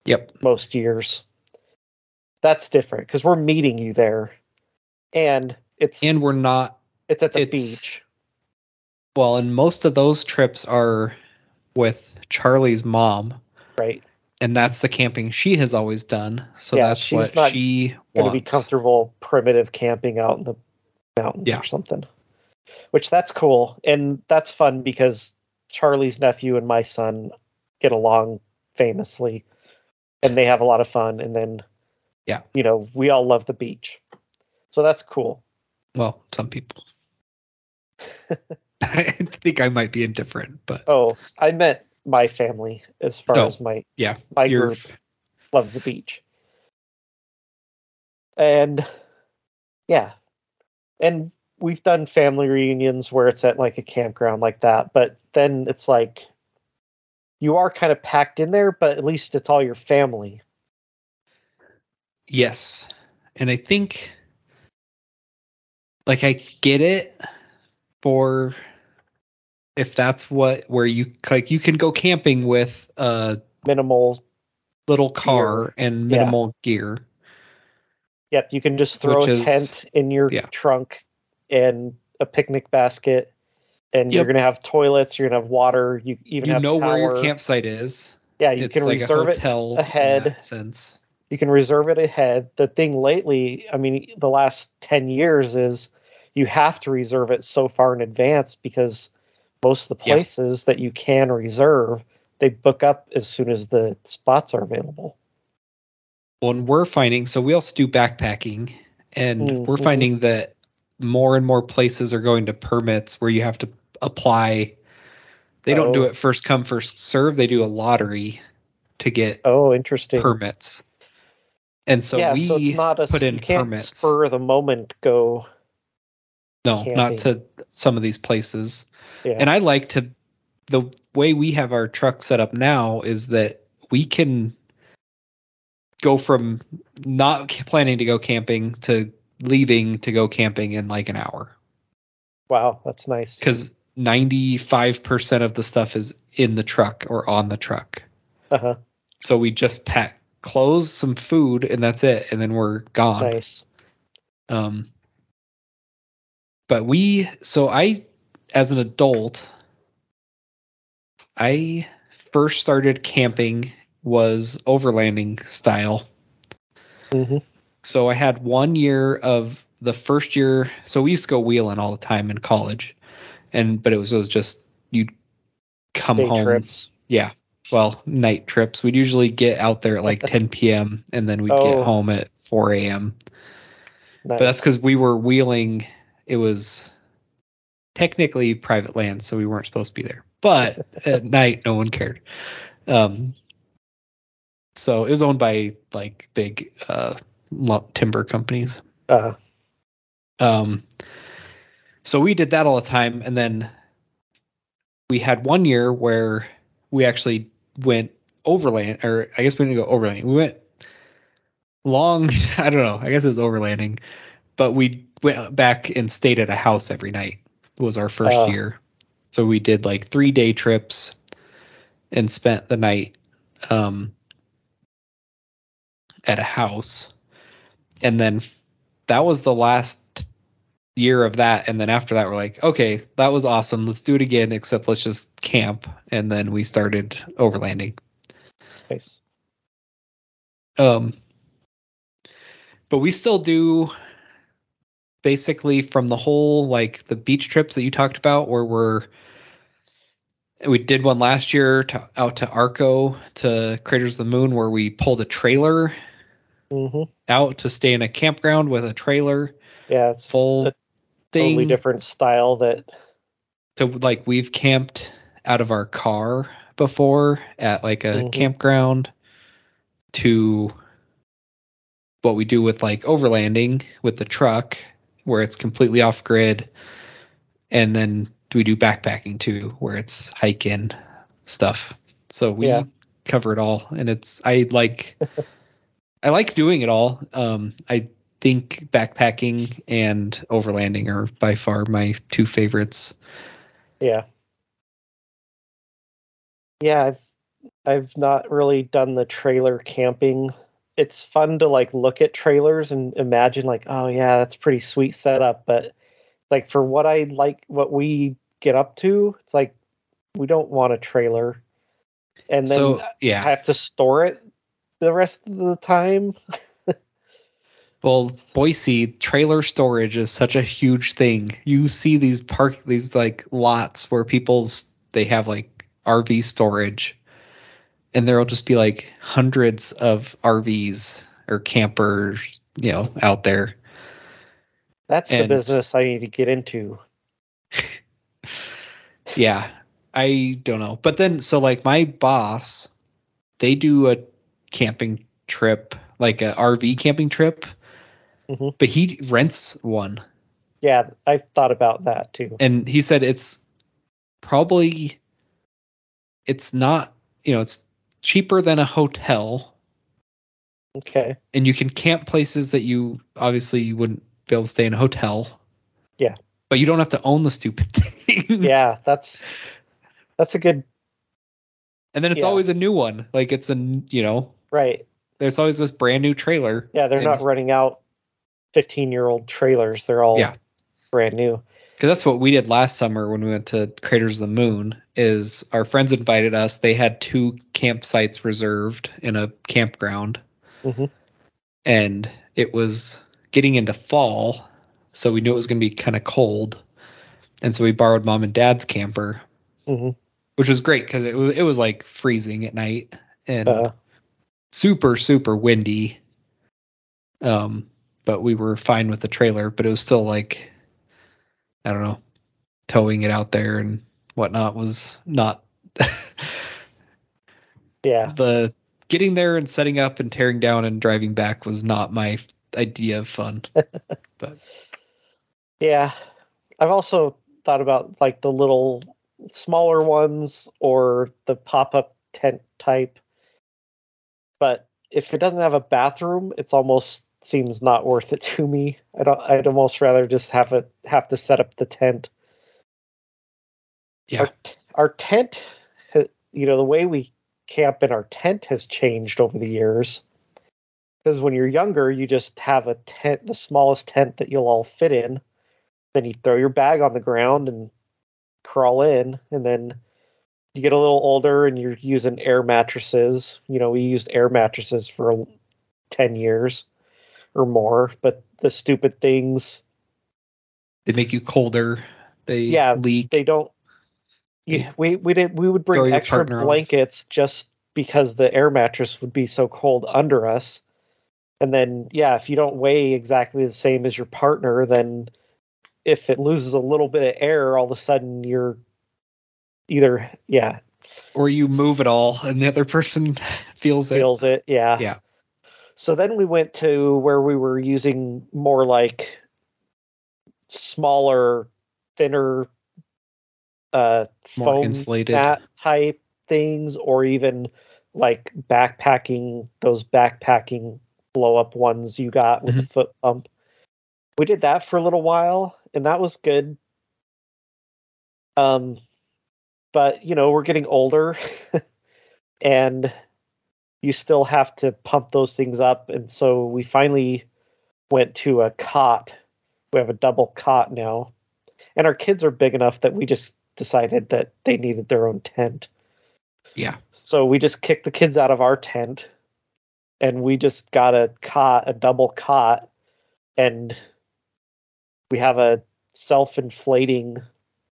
Yep. most years. That's different because we're meeting you there. And it's And we're not it's at the it's- beach. well, and most of those trips are with Charlie's mom, Right. and that's the camping she has always done. So Yeah, that's she's what not she Gonna be comfortable primitive camping out in the mountains Yeah. or something. Which that's cool. And that's fun because Charlie's nephew and my son get along famously and they have a lot of fun and then Yeah. you know, we all love the beach. So that's cool. Well, some people. I think I might be indifferent, but Oh, I meant my family as far No. as my yeah, my group loves the beach. And yeah. And we've done family reunions where it's at like a campground like that, but then it's like you are kind of packed in there, but at least it's all your family. yes, and I think like I get it for if that's what where you like you can go camping with a Minimal little car and Yeah. minimal gear. yep, you can just throw Which a is- tent in your yeah. trunk and a picnic basket and you're gonna have toilets, you're gonna have water, you even You have know where your campsite is. Yeah, you it's can like reserve it ahead. that sense. you can reserve it ahead. The thing lately, I mean, the last 10 years is you have to reserve it so far in advance because most of the Yeah. places that you can reserve, they book up as soon as the spots are available. when we're finding so we also do backpacking and Mm, we're finding that more and more places are going to permits where you have to apply they don't do Oh. it first come first serve they do a lottery to get Oh, interesting. permits and so yeah, we so it's not a put in you can't permits spur the moment go. no not to some of these places Yeah. and i like to the way we have our truck set up now is that we can go from not planning to go camping to leaving to go camping in like an hour wow, that's nice. because 95% of the stuff is in the truck or on the truck Uh-huh. so we just pack clothes some food and that's it and then we're gone Nice. um, but we, so I, as an adult, I first started camping was overlanding style. Mhm. So I had one year of the first year. So we used to go wheeling all the time in college, and but it was, it was just you'd come Day home. trips. Yeah. Well, night trips. We'd usually get out there at like 10 p.m. and then we'd Oh. get home at 4 a.m. Nice. But that's because we were wheeling. It was technically private land, so we weren't supposed to be there. But at night, no one cared. Um, so it was owned by like big uh, timber companies. uh, Um, so we did that all the time, and then we had one year where we actually went overland, or I guess we didn't go overland. We went long. I don't know. I guess it was overlanding, but we went back and stayed at a house every night. Was our first Oh. year, so we did like three day trips and spent the night um, at a house. And then that was the last year of that. And then after that we're like okay that was awesome. Let's do it again except let's just camp. And then we started overlanding. Nice. um but we still do basically from the whole like the beach trips that you talked about where we're we did one last year to, out to Arco to Craters of the Moon where we pulled a trailer hmm out to stay in a campground with a trailer Yeah, it's full a thing. totally different style that to like we've camped out of our car before at like a Mhm. campground to what we do with like overlanding with the truck where it's completely off grid. And then we do backpacking too where it's hiking stuff. So we Yeah. cover it all. And it's i like i like doing it all um i think backpacking and overlanding are by far my two favorites Yeah. Yeah, I've I've not really done the trailer camping. It's fun to like look at trailers and imagine like, oh yeah, that's pretty sweet setup, but like for what I like what we get up to, it's like we don't want a trailer. And then so yeah I have to store it the rest of the time. Well, Boise trailer storage is such a huge thing. You see these park these like lots where people's they have like RV storage and there'll just be like hundreds of RVs or campers, you know, out there. That's the business I need to get into. Yeah. I don't know. But then so like my boss, they do a camping trip, like a RV camping trip. Mhm. But he rents one. Yeah, I thought about that too. and he said it's probably it's not you know it's cheaper than a hotel Okay. and you can camp places that you obviously you wouldn't be able to stay in a hotel Yeah. but you don't have to own the stupid thing Yeah, that's that's a good and then it's Yeah. always a new one like it's a you know right. there's always this brand new trailer Yeah, they're And- not running out 15 year old trailers. They're all Yeah. brand new. because that's what we did last summer when we went to craters of the moon is our friends invited us they had two campsites reserved in a campground Mhm. and it was getting into fall so we knew it was going to be kind of cold and so we borrowed mom and dad's camper Mhm. which was great because it was it was like freezing at night and Uh, super super windy um but we were fine with the trailer but it was still like i don't know towing it out there and whatnot was not yeah. the getting there and setting up and tearing down and driving back was not my idea of fun but Yeah. I've also thought about like the little smaller ones or the pop up tent type. But if it doesn't have a bathroom, it's almost seems not worth it to me. I don't I'd almost rather just have it have to set up the tent. Yeah. Our, our tent you know, the way we camp in our tent has changed over the years. Because when you're younger, you just have a tent, the smallest tent that you'll all fit in. Then you throw your bag on the ground and crawl in. And then you get a little older and you're using air mattresses. You know, we used air mattresses for 10 years or more. But the stupid things, they make you colder they Yeah, leak they don't. Yeah, we we did we would bring extra partner off. blankets just because the air mattress would be so cold under us. And then yeah, if you don't weigh exactly the same as your partner, then if it loses a little bit of air, all of a sudden you're either yeah or you move it all and the other person feels it feels it yeah Yeah. So then we went to where we were using more like smaller, thinner, uh, More foam insulated. mat type things, or even like backpacking those backpacking blow up ones you got with the Mm-hmm. foot pump. We did that for a little while, and that was good. Um, but you know we're getting older, and you still have to pump those things up, and so we finally went to a cot. We have a double cot now. And our kids are big enough that we just decided that they needed their own tent. Yeah. So we just kicked the kids out of our tent and we just got a cot, a double cot, and we have a self-inflating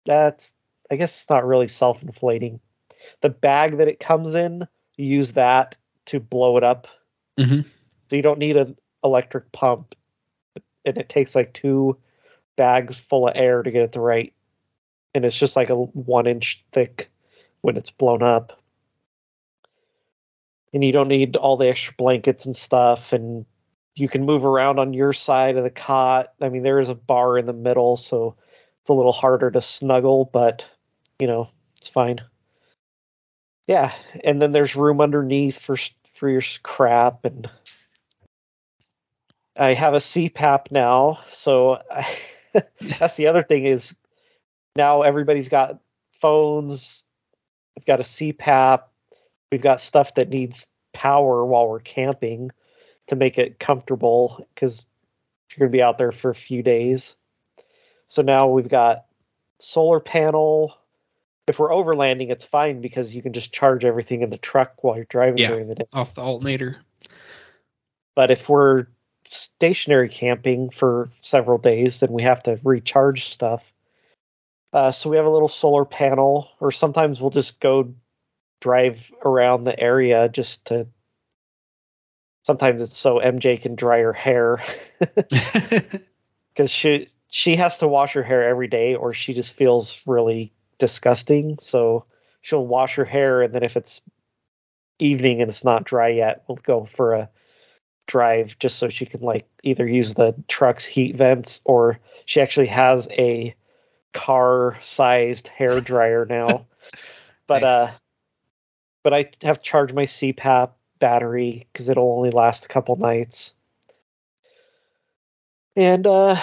that's I guess it's not really self-inflating. The bag that it comes in, you use that to blow it up. Mhm. So you don't need an electric pump. And it takes like two bags full of air to get it the right. And it's just like a one inch thick when it's blown up and you don't need all the extra blankets and stuff and you can move around on your side of the cot i mean there is a bar in the middle so it's a little harder to snuggle but you know it's fine yeah and then there's room underneath for for your crap and i have a cpap now so I, that's the other thing is now everybody's got phones we've got a cpap we've got stuff that needs power while we're camping to make it comfortable because you're going to be out there for a few days. So now we've got solar panel. If we're overlanding, it's fine because you can just charge everything in the truck while you're driving Yeah. during the day. Off the alternator. But if we're stationary camping for several days, then we have to recharge stuff. Uh, so we have a little solar panel, or sometimes we'll just go drive around the area just to. Sometimes it's so MJ can dry her hair because she she has to wash her hair every day, or she just feels really disgusting. So she'll wash her hair, and then if it's evening and it's not dry yet, we'll go for a drive just so she can like either use the truck's heat vents or she actually has a car sized hair dryer now. but Nice. uh but I have charged my CPAP battery because it'll only last a couple nights. And uh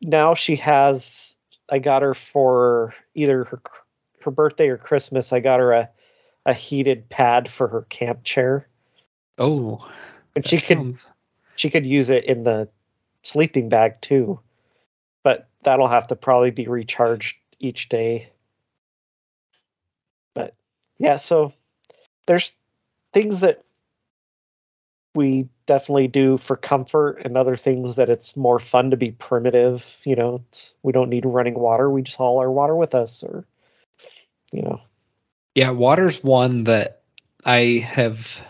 now she has I got her for either her her birthday or Christmas, I got her a a heated pad for her camp chair. oh, And she could sounds- she could use it in the sleeping bag too. But that'll have to probably be recharged each day. But yeah, so there's things that we definitely do for comfort and other things that it's more fun to be primitive, you know, it's, we don't need running water, we just haul our water with us or you know. Yeah, water's one that I have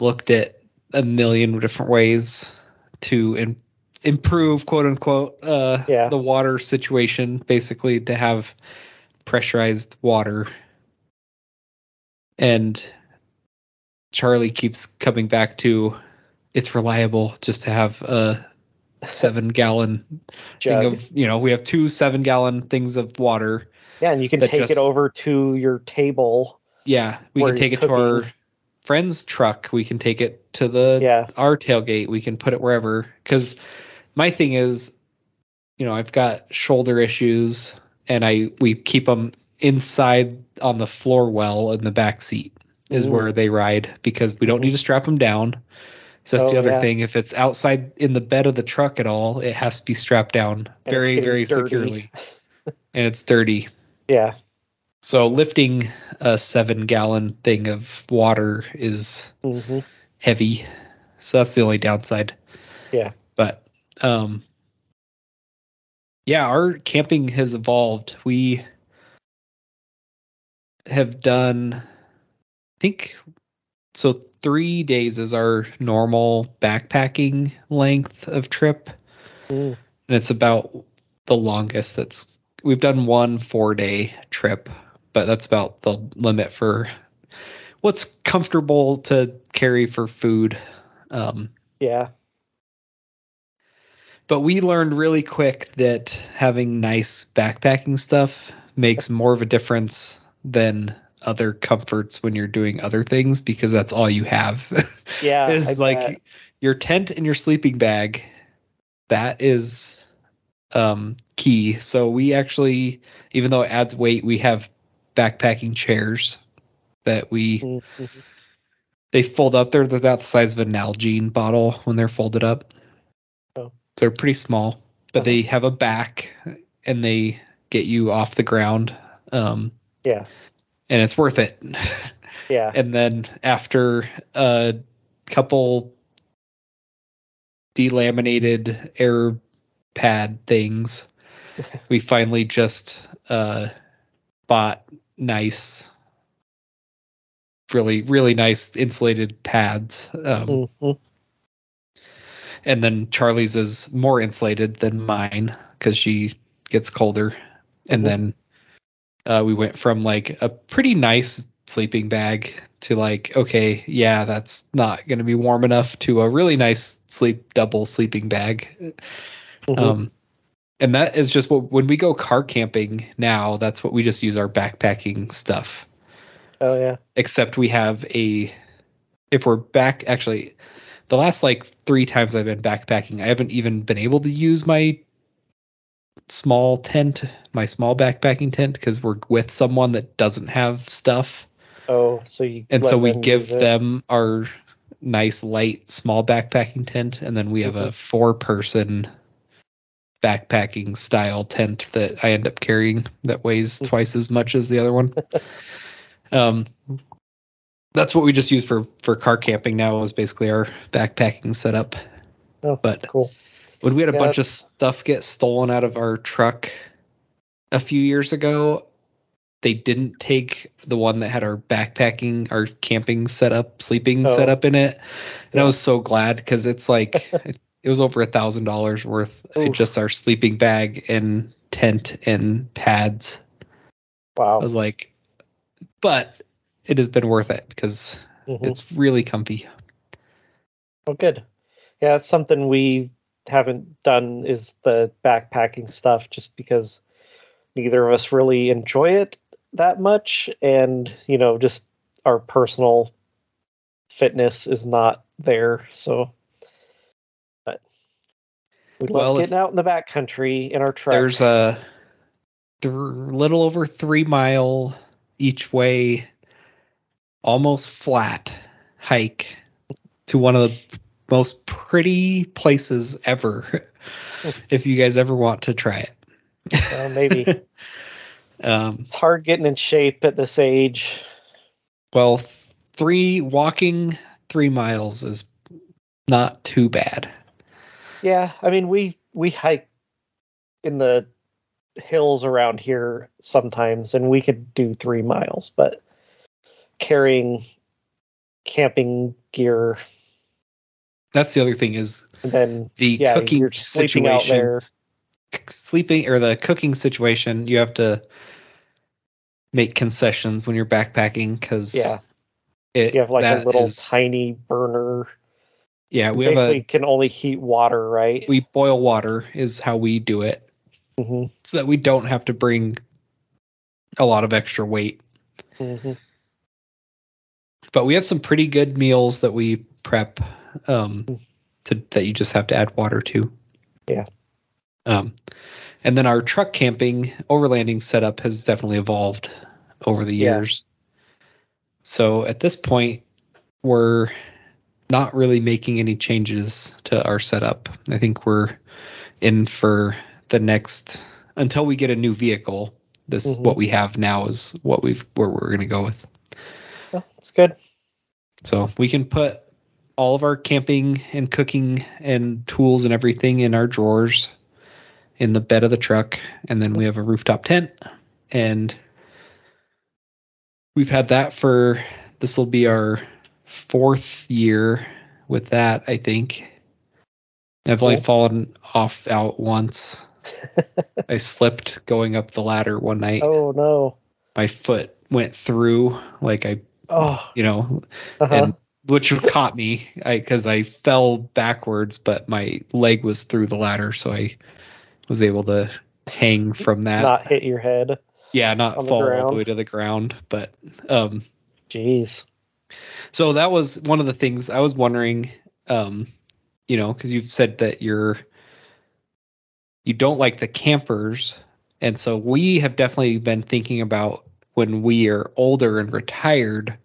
looked at a million different ways to in, improve, quote unquote, uh, Yeah. the water situation. Basically, to have pressurized water, and Charlie keeps coming back to it's reliable just to have a seven gallon Jug. thing of you know we have two seven gallon things of water yeah, and you can take just- it over to your table. Yeah, we can take it to our friend's truck. We can take it to the Yeah. our tailgate. We can put it wherever. Because my thing is, you know, I've got shoulder issues, and I we keep them inside on the floor well in the back seat is Ooh. where they ride because we don't need to strap them down. So that's the Oh, other yeah. thing. If it's outside in the bed of the truck at all, it has to be strapped down it's very, very dirty. securely, and it's dirty. Yeah. So lifting a seven gallon thing of water is hmm heavy. So that's the only downside. Yeah. But um yeah, our camping has evolved. We have done think so 3 days is our normal backpacking length of trip Mm. and it's about the longest that's we've done one 4 day trip, but that's about the limit for what's comfortable to carry for food. Um Yeah. but we learned really quick that having nice backpacking stuff makes more of a difference than other comforts when you're doing other things because that's all you have. Yeah. I is like bet. your tent and your sleeping bag. That is um key. So we actually even though it adds weight, we have backpacking chairs that we Mhm. They fold up. They're about the size of an Nalgene bottle when they're folded up. Oh. They're pretty small, but Uh-huh. they have a back and they get you off the ground. Um, Yeah. And it's worth it. Yeah. and then after a couple delaminated air pad things, we finally just uh, bought nice, really, really nice insulated pads. Um, Mhm. and then Charlie's is more insulated than mine because she gets colder. And Mhm. then uh, we went from like a pretty nice sleeping bag to like, okay, yeah, that's not going to be warm enough to a really nice sleep double sleeping bag. Mhm. Um, and that is just what when we go car camping now, that's what we just use our backpacking stuff oh yeah. except we have a if we're back actually the last like three times i've been backpacking i haven't even been able to use my small tent my small backpacking tent because we're with someone that doesn't have stuff Oh, so you and so we give them our nice light small backpacking tent and then we have a Mhm. four person backpacking style tent that i end up carrying that weighs Mm. twice as much as the other one um that's what we just use for for car camping now is basically our backpacking setup Oh, but cool. When we had a Yeah, bunch of stuff get stolen out of our truck a few years ago, they didn't take the one that had our backpacking, our camping setup, sleeping Oh. setup in it. And I was so glad because it's like it, it was over a thousand dollars worth just our sleeping bag and tent and pads. Wow. I was like, but it has been worth it because Mhm. it's really comfy. Oh, good. Yeah, it's something we haven't done is the backpacking stuff just because neither of us really enjoy it that much. And, you know, just our personal fitness is not there. So, but we love Well, if- getting out in the backcountry in our truck. There's a th- little over three mile each way, almost flat hike to one of the most pretty places ever. if you guys ever want to try it, Well, maybe um, it's hard getting in shape at this age. well, three walking three miles is not too bad. Yeah, I mean we we hike in the hills around here sometimes, and we could do three miles, but carrying camping gear That's the other thing is and then the yeah, cooking you're sleeping out situation. sleeping or the cooking situation, you have to make concessions when you're backpacking because Yeah, it, you have like a little is- tiny burner. yeah we Basically, a can only heat water, right? we boil water is how we do it. Hmm so that we don't have to bring a lot of extra weight. Hmm but we have some pretty good meals that we prep um Mm. to that you just have to add water to Yeah. um and then our truck camping overlanding setup has definitely evolved over the years. Yeah. so at this point we're not really making any changes to our setup i think we're in for the next until we get a new vehicle this Mhm. what we have now is what we've where we're going to go with Oh, it's good. so we can put all of our camping and cooking and tools and everything in our drawers in the bed of the truck. And then we have a rooftop tent. And we've had that for this will be our fourth year with that, I think. I've only Cool. fallen off out once. I slipped going up the ladder one night. Oh no. My foot went through, like I, Oh. you know, Uh-huh. and which caught me because I, fell backwards, but my leg was through the ladder, so I was able to hang from that. Not hit your head. yeah, not on the fall all the way to the ground. But um, Jeez. so that was one of the things I was wondering. Um, you know, because you've said that you're you don't like the campers, and so we have definitely been thinking about when we are older and retired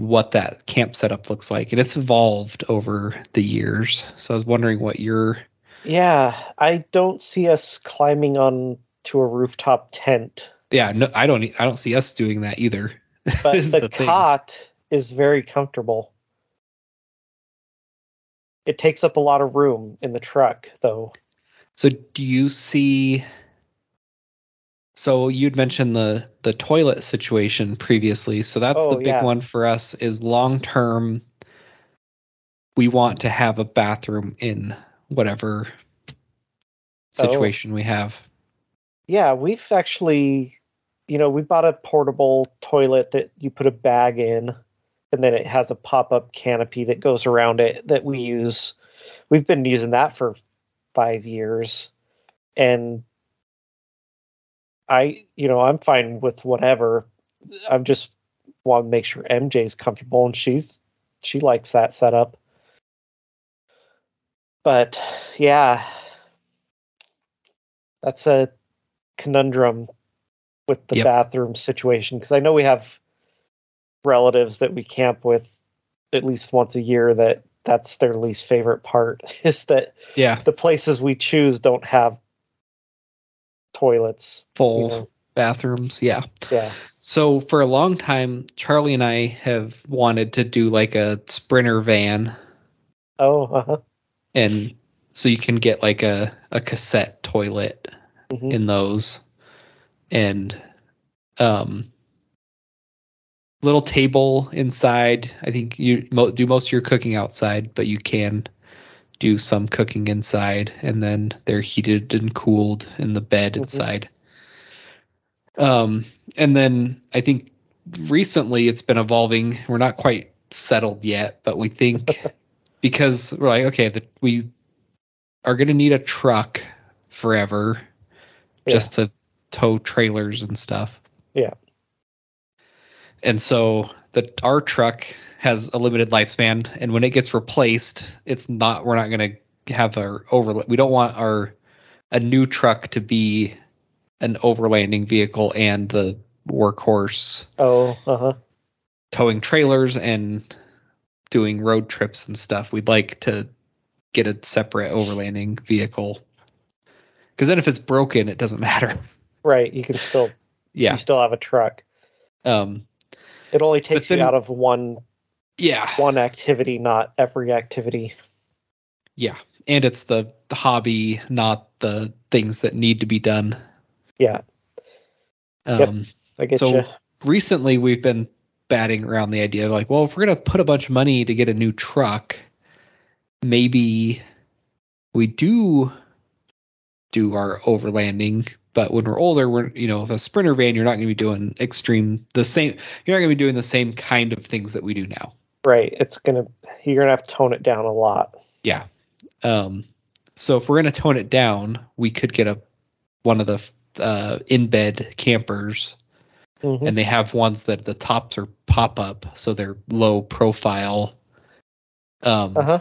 what that camp setup looks like, and it's evolved over the years. So I was wondering what your Yeah, I don't see us climbing on to a rooftop tent, yeah no I don't I don't see us doing that either. but the, the cot is very comfortable. It takes up a lot of room in the truck, though. So do you see so you'd mentioned the the toilet situation previously. So that's Oh, the big yeah. one for us is long term we want to have a bathroom in whatever Oh. situation we have. Yeah, we've actually, you know, we bought a portable toilet that you put a bag in, and then it has a pop up canopy that goes around it that we use. We've been using that for five years. And I, you know, I'm fine with whatever. I'm just want to make sure MJ's comfortable and she's she likes that setup. But yeah, that's a conundrum with the Yep. bathroom situation because I know we have relatives that we camp with at least once a year that that's their least favorite part is that Yeah, the places we choose don't have toilets. You full know? bathrooms. Yeah. Yeah. So for a long time, Charlie and I have wanted to do like a sprinter van Oh, uh-huh. and so you can get like a, a cassette toilet Mhm. in those and um little table inside i think you mo- do most of your cooking outside but you can do some cooking inside and then they're heated and cooled in the bed Mhm. inside um and then i think recently it's been evolving we're not quite settled yet but we think because we're like okay that we are going to need a truck forever Yeah. just to tow trailers and stuff. Yeah. And so the our truck has a limited lifespan and when it gets replaced, it's not we're not going to have our over we don't want our a new truck to be an overlanding vehicle and the workhorse Oh, uh-huh. towing trailers and doing road trips and stuff. We'd like to get a separate overlanding vehicle. Because then if it's broken, it doesn't matter. Right. You can still Yeah. you still have a truck. Um, It only takes then- you out of one yeah. one activity, not every activity. Yeah. And it's the, the hobby, not the things that need to be done. Yeah, Yep. Um, I get So- you. recently we've been batting around the idea of like, well, if we're going to put a bunch of money to get a new truck, maybe we do do our overlanding. But when we're older, we're you know, with a sprinter van, you're not going to be doing extreme the same. You're not going to be doing the same kind of things that we do now. Right. It's gonna you're gonna have to tone it down a lot. Yeah. Um, so if we're going to tone it down, we could get a one of the uh, in bed campers Mhm. and they have ones that the tops are pop up so they're low profile um Uh-huh.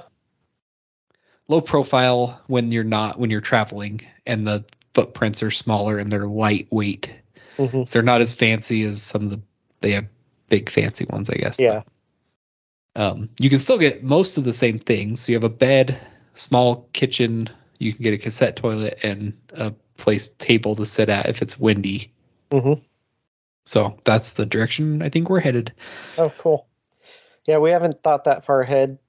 low profile when you're not when you're traveling and the footprints are smaller and they're lightweight Mhm. so they're not as fancy as some of the they have big fancy ones i guess but, Yeah. Um you can still get most of the same things so you have a bed small kitchen you can get a cassette toilet and a place table to sit at if it's windy Mhm. so that's the direction i think we're headed Oh, cool. Yeah, we haven't thought that far ahead.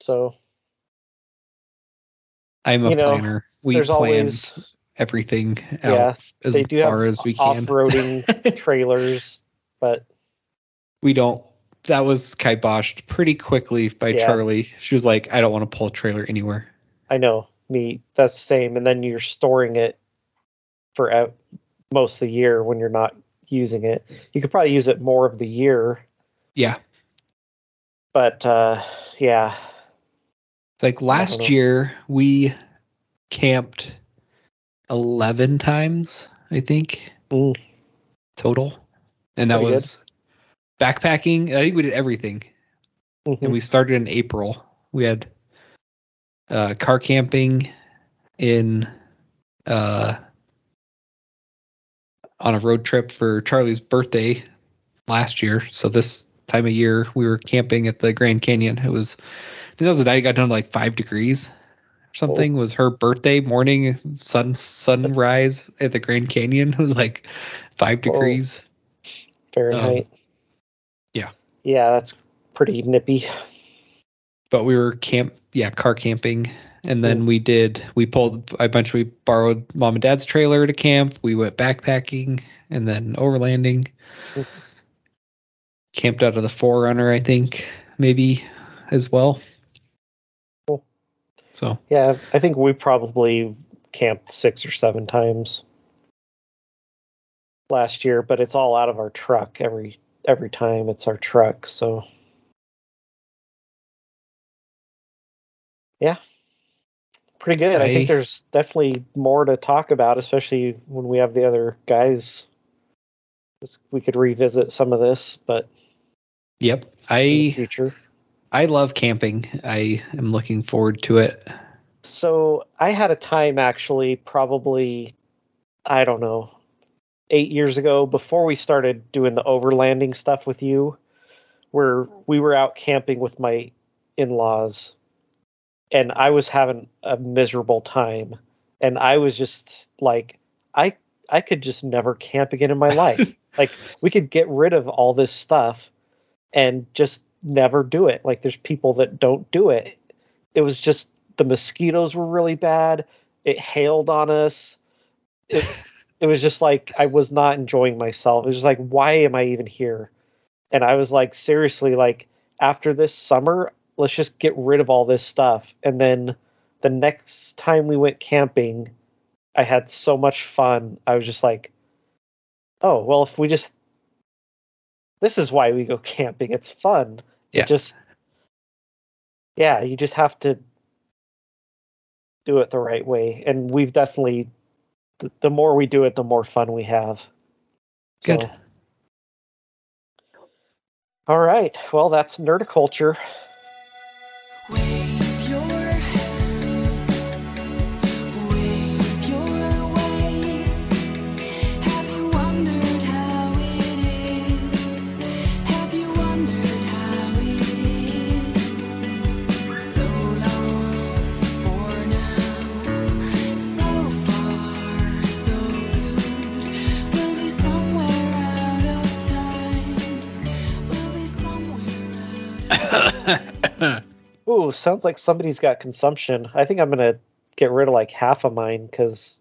So I'm a You know, planner. We there's plan always everything Yeah, as far as we can. off-roading trailers, but we don't. That was kiboshed pretty quickly by Yeah. Charlie. She was like, "I don't want to pull a trailer anywhere." I know me. That's the same. And then you're storing it for out most of the year when you're not using it. You could probably use it more of the year, Yeah, but uh, yeah, it's like last year we camped eleven times, I think, Mm. total, and that Pretty was backpacking. I think we did everything. Mhm. and we started in April. We had uh, car camping in uh, on a road trip for Charlie's birthday last year. So this time of year. We were camping at the Grand Canyon. It was, I think that was the night it got down to like five degrees or something. Was her birthday morning sun sunrise at the Grand Canyon. It was like five Whoa. degrees. Fahrenheit. Um, yeah. That's pretty nippy. But we were camp, yeah, car camping. And then we did, we pulled a bunch, we borrowed mom and dad's trailer to camp. We went backpacking and then overlanding. Mhm. Camped out of the 4Runner, I think, maybe as well. Cool. So, Yeah, I think we probably camped six or seven times last year, but it's all out of our truck every every time it's our truck, so yeah. Pretty good. I, think there's definitely more to talk about, especially when we have the other guys. We could revisit some of this, but yep. I future. I love camping. I am looking forward to it. So I had a time actually, probably, I don't know, eight years ago, before we started doing the overlanding stuff with you, where we were out camping with my in laws, and I was having a miserable time. And I was just like, I I could just never camp again in my life. like we could get rid of all this stuff and just never do it. Like there's people that don't do it. It was just the mosquitoes were really bad. It hailed on us. It, it was just like I was not enjoying myself. It was just like, why am I even here? And I was like, seriously, like after this summer, let's just get rid of all this stuff. And then the next time we went camping, I had so much fun. I was just like, oh, well, if we just this is why we go camping. It's fun. Yeah. It just yeah, you just have to do it the right way. And we've definitely the, the more we do it, the more fun we have. Good. So- all right. Well, that's nerdiculture. Wave sounds like somebody's got consumption. I think I'm gonna get rid of like half of mine because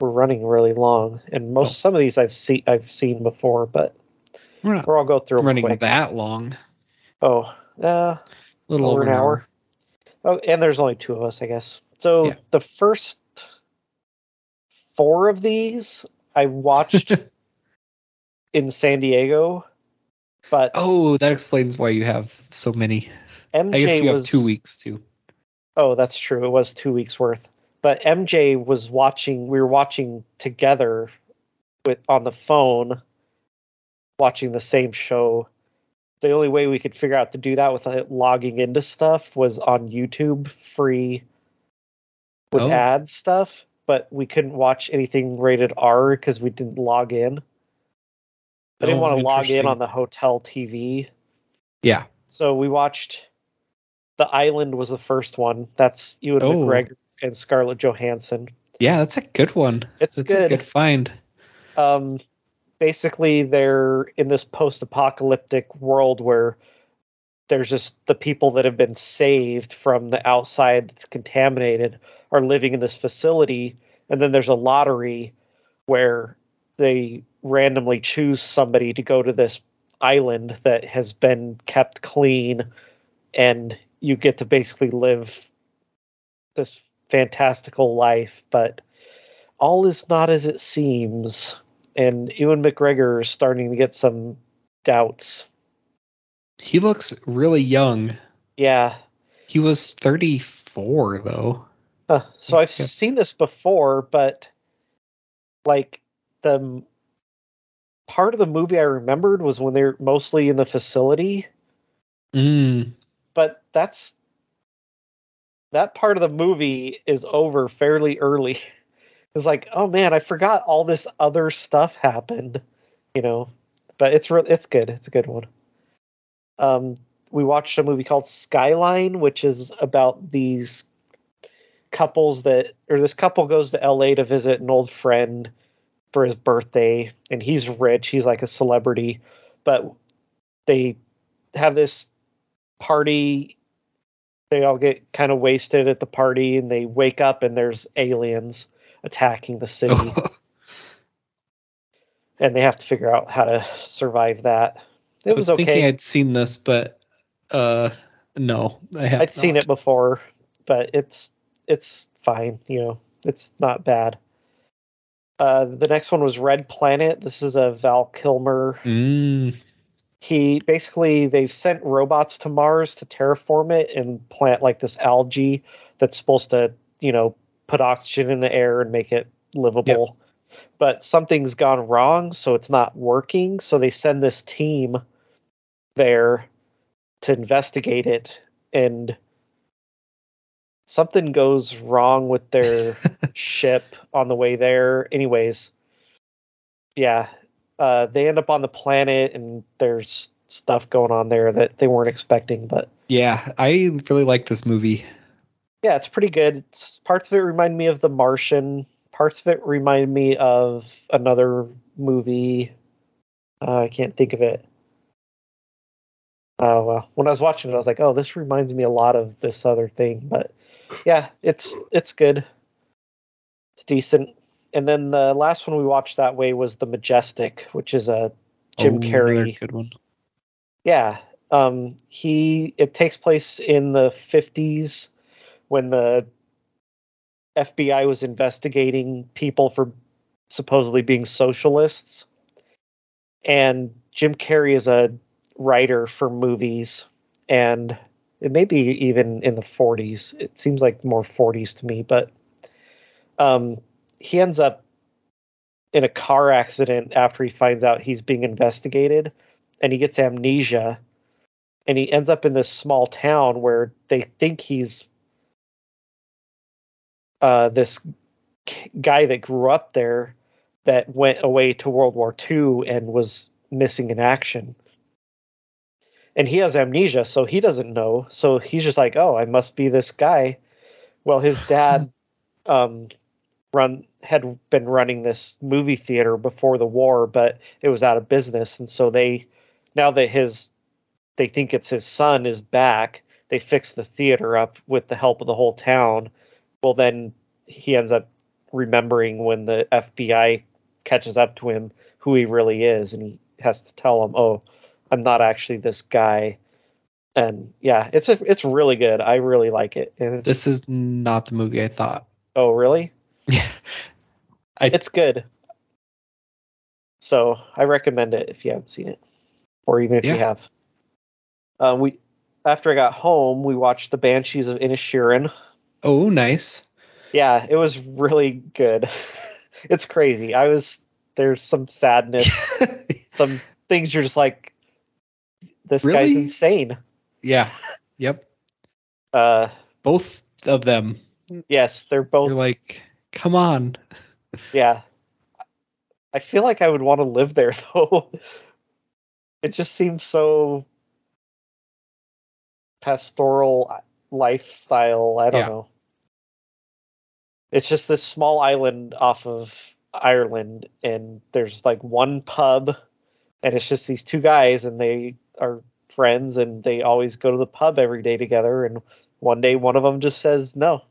we're running really long. And most Oh. some of these I've seen I've seen before, but We're not we're all go through them running quick. that long. Oh, uh, A little over an hour. Oh, and there's only two of us, I guess. So Yeah. the first four of these I watched in San Diego, but Oh, that explains why you have so many. MJ I guess you was have two weeks too. Oh, that's true. It was two weeks worth. But MJ was watching. We were watching together with on the phone, watching the same show. The only way we could figure out to do that without logging into stuff was on YouTube, free with Oh. ad stuff. But we couldn't watch anything rated R because we didn't log in. I didn't Oh, want to log in on the hotel TV Yeah. so we watched the island was the first one that's ewan Oh. mcgregor and scarlett johansson Yeah, that's a good one. it's That's a good, good find. um basically they're in this post-apocalyptic world where there's just the people that have been saved from the outside that's contaminated are living in this facility and then there's a lottery where they randomly choose somebody to go to this island that has been kept clean and you get to basically live this fantastical life but all is not as it seems and ewan mcgregor is starting to get some doubts He looks really young. yeah He was 34 though. Huh. So I've seen this before, but like the part of the movie I remembered was when they're mostly in the facility, Mm. But that's that part of the movie is over fairly early. It's like, oh man, I forgot all this other stuff happened, you know. But it's re- it's good. It's a good one. Um, we watched a movie called Skyline, which is about these couples that, or this couple goes to LA to visit an old friend for his birthday, and he's rich. He's like a celebrity, but they have this party. They all get kind of wasted at the party, and they wake up, and there's aliens attacking the city, and they have to figure out how to survive that. It I was, was thinking okay. I'd seen this, but uh, no, I have. I'd seen it before, but it's it's fine. You know, it's not bad. Uh, the next one was Red Planet. This is a Val Kilmer. Mm, He basically they've sent robots to Mars to terraform it and plant like this algae that's supposed to you know put oxygen in the air and make it livable. But something's gone wrong, so it's not working. So they send this team there to investigate it and something goes wrong with their ship on the way there anyways yeah uh they end up on the planet and there's stuff going on there that they weren't expecting but yeah, I really like this movie. yeah it's pretty good. It's, parts of it remind me of the martian. Parts of it remind me of another movie. Uh, i can't think of it. Oh well when i was watching it i was like oh this reminds me a lot of this other thing but yeah it's it's good. It's decent and then the last one we watched that way was the majestic which is a jim Oh, carrey good one. yeah. Um he it takes place in the 50s when the FBI was investigating people for supposedly being socialists. And Jim Carrey is a writer for movies and it may be even in the 40s. It seems like more 40s to me, but um he ends up in a car accident after he finds out he's being investigated and he gets amnesia and he ends up in this small town where they think he's uh, this k- guy that grew up there that went away to World War II and was missing in action. And he has amnesia, so he doesn't know. So he's just like, "Oh, I must be this guy." Well, his dad um, run had been running this movie theater before the war, but it was out of business, and so they now that his they think it's his son is back they fix the theater up with the help of the whole town. Well then he ends up remembering when the fbi catches up to him who he really is and he has to tell them oh i'm not actually this guy. And yeah it's a, it's really good. I really like it. And it's, This is not the movie I thought. oh really? Yeah. I it's good so i recommend it if you haven't seen it or even if Yeah. you have uh, we after i got home we watched the banshees of Inisherin oh nice. yeah it was really good it's crazy i was there's some sadness some things you're just like this guy's insane yeah. Yep. uh Both of them. yes they're both You're like, come on. Yeah. I feel like I would want to live there though. it just seems so pastoral uh, lifestyle. I don't Yeah. know. It's just this small island off of Ireland, and there's like one pub, and it's just these two guys, and they are friends, and they always go to the pub every day together. And one day, one of them just says, "No,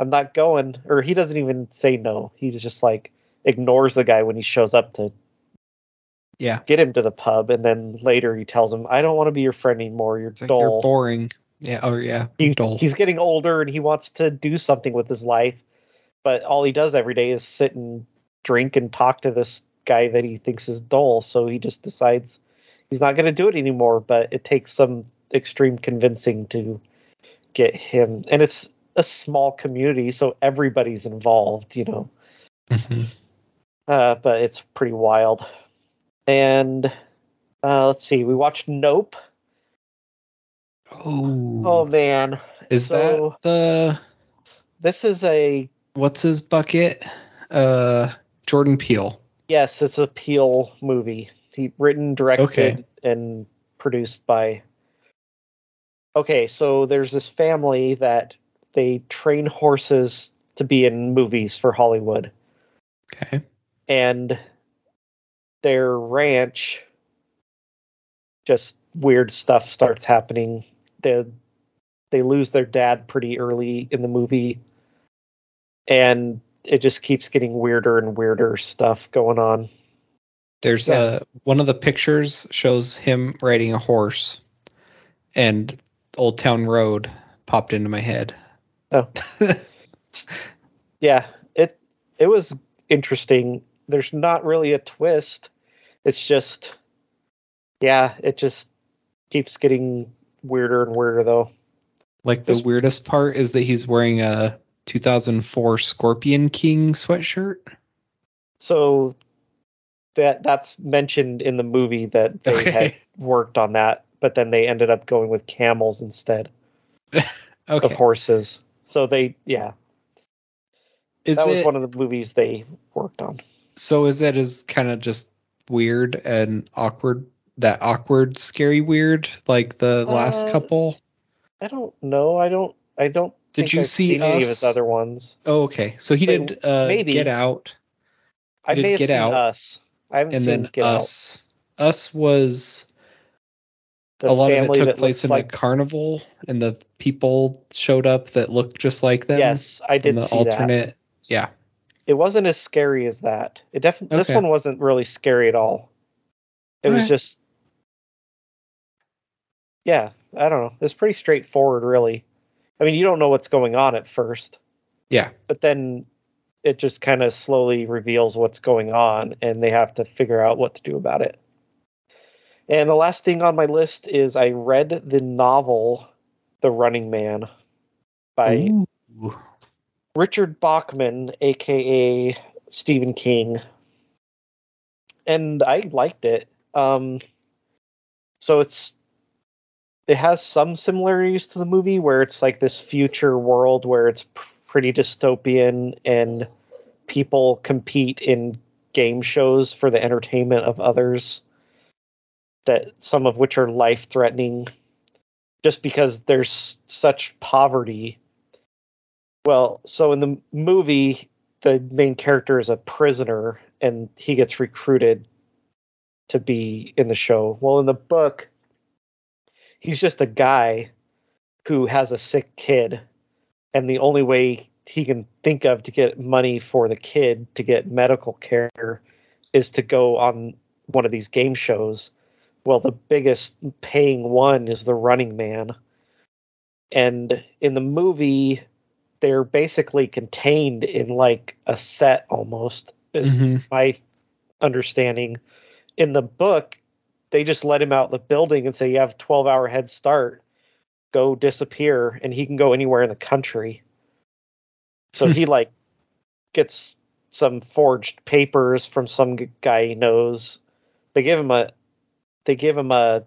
I'm not going," or he doesn't even say no. He's just like ignores the guy when he shows up to Yeah. get him to the pub, and then later he tells him, "I don't want to be your friend anymore. You're It's like dull." you're boring. Yeah. Oh yeah. he, dull. he's getting older and he wants to do something with his life but all he does every day is sit and drink and talk to this guy that he thinks is dull so he just decides he's not going to do it anymore but it takes some extreme convincing to get him and it's a small community so everybody's involved you know Mhm. uh, but it's pretty wild and uh, let's see we watched nope Oh. oh man is so- that the this is a what's his bucket? Uh, Jordan Peele. Yes, it's a Peele movie. He written, directed, Okay. and produced by. Okay, so there's this family that they train horses to be in movies for Hollywood, Okay. and their ranch just weird stuff starts happening. They they lose their dad pretty early in the movie, and it just keeps getting weirder and weirder stuff going on. There's Yeah. uh one of the pictures shows him riding a horse, and Old Town Road popped into my head. Oh. yeah, it it was interesting. There's not really a twist. It's just yeah, it just keeps getting weirder and weirder though. Like the This- weirdest part is that he's wearing a 2004 Scorpion King sweatshirt. So that that's mentioned in the movie that they Okay. had worked on that, but then they ended up going with camels instead of horses. So they yeah, Is that was it, one of the movies they worked on. so is it as kind of just weird and awkward that awkward scary weird like the last Uh, couple? I don't know. I don't I don't Did think you I've see any of Us? his other ones. Oh, okay. So he Wait, did uh, maybe. Get Out I did may have Get seen Out, Us. I haven't and seen then Get Out. Us. Us was a lot of it took place in like a carnival, and the people showed up that looked just like them. yes, I did the see that. alternate. Yeah. It wasn't as scary as that. It definitely this one wasn't really scary at all. It was Alright. just yeah, I don't know. It's pretty straightforward, really. I mean, you don't know what's going on at first, Yeah. but then it just kind of slowly reveals what's going on, and they have to figure out what to do about it. And the last thing on my list is I read the novel The Running Man by Ooh. Richard Bachman, aka Stephen King, and I liked it. Um, so it's it has some similarities to the movie where it's like this future world where it's pretty dystopian and people compete in game shows for the entertainment of others that some of which are life threatening just because there's such poverty well, so in the movie, the main character is a prisoner and he gets recruited to be in the show. Well, in the book, he's just a guy who has a sick kid, and the only way he can think of to get money for the kid to get medical care is to go on one of these game shows. Well, the biggest paying one is the running man. And in the movie, they're basically contained in like a set almost is Mhm. my understanding in the book they just let him out the building and say you have a 12 hour head start go disappear and he can go anywhere in the country so Hmm. he like gets some forged papers from some guy he knows they give him a they give him a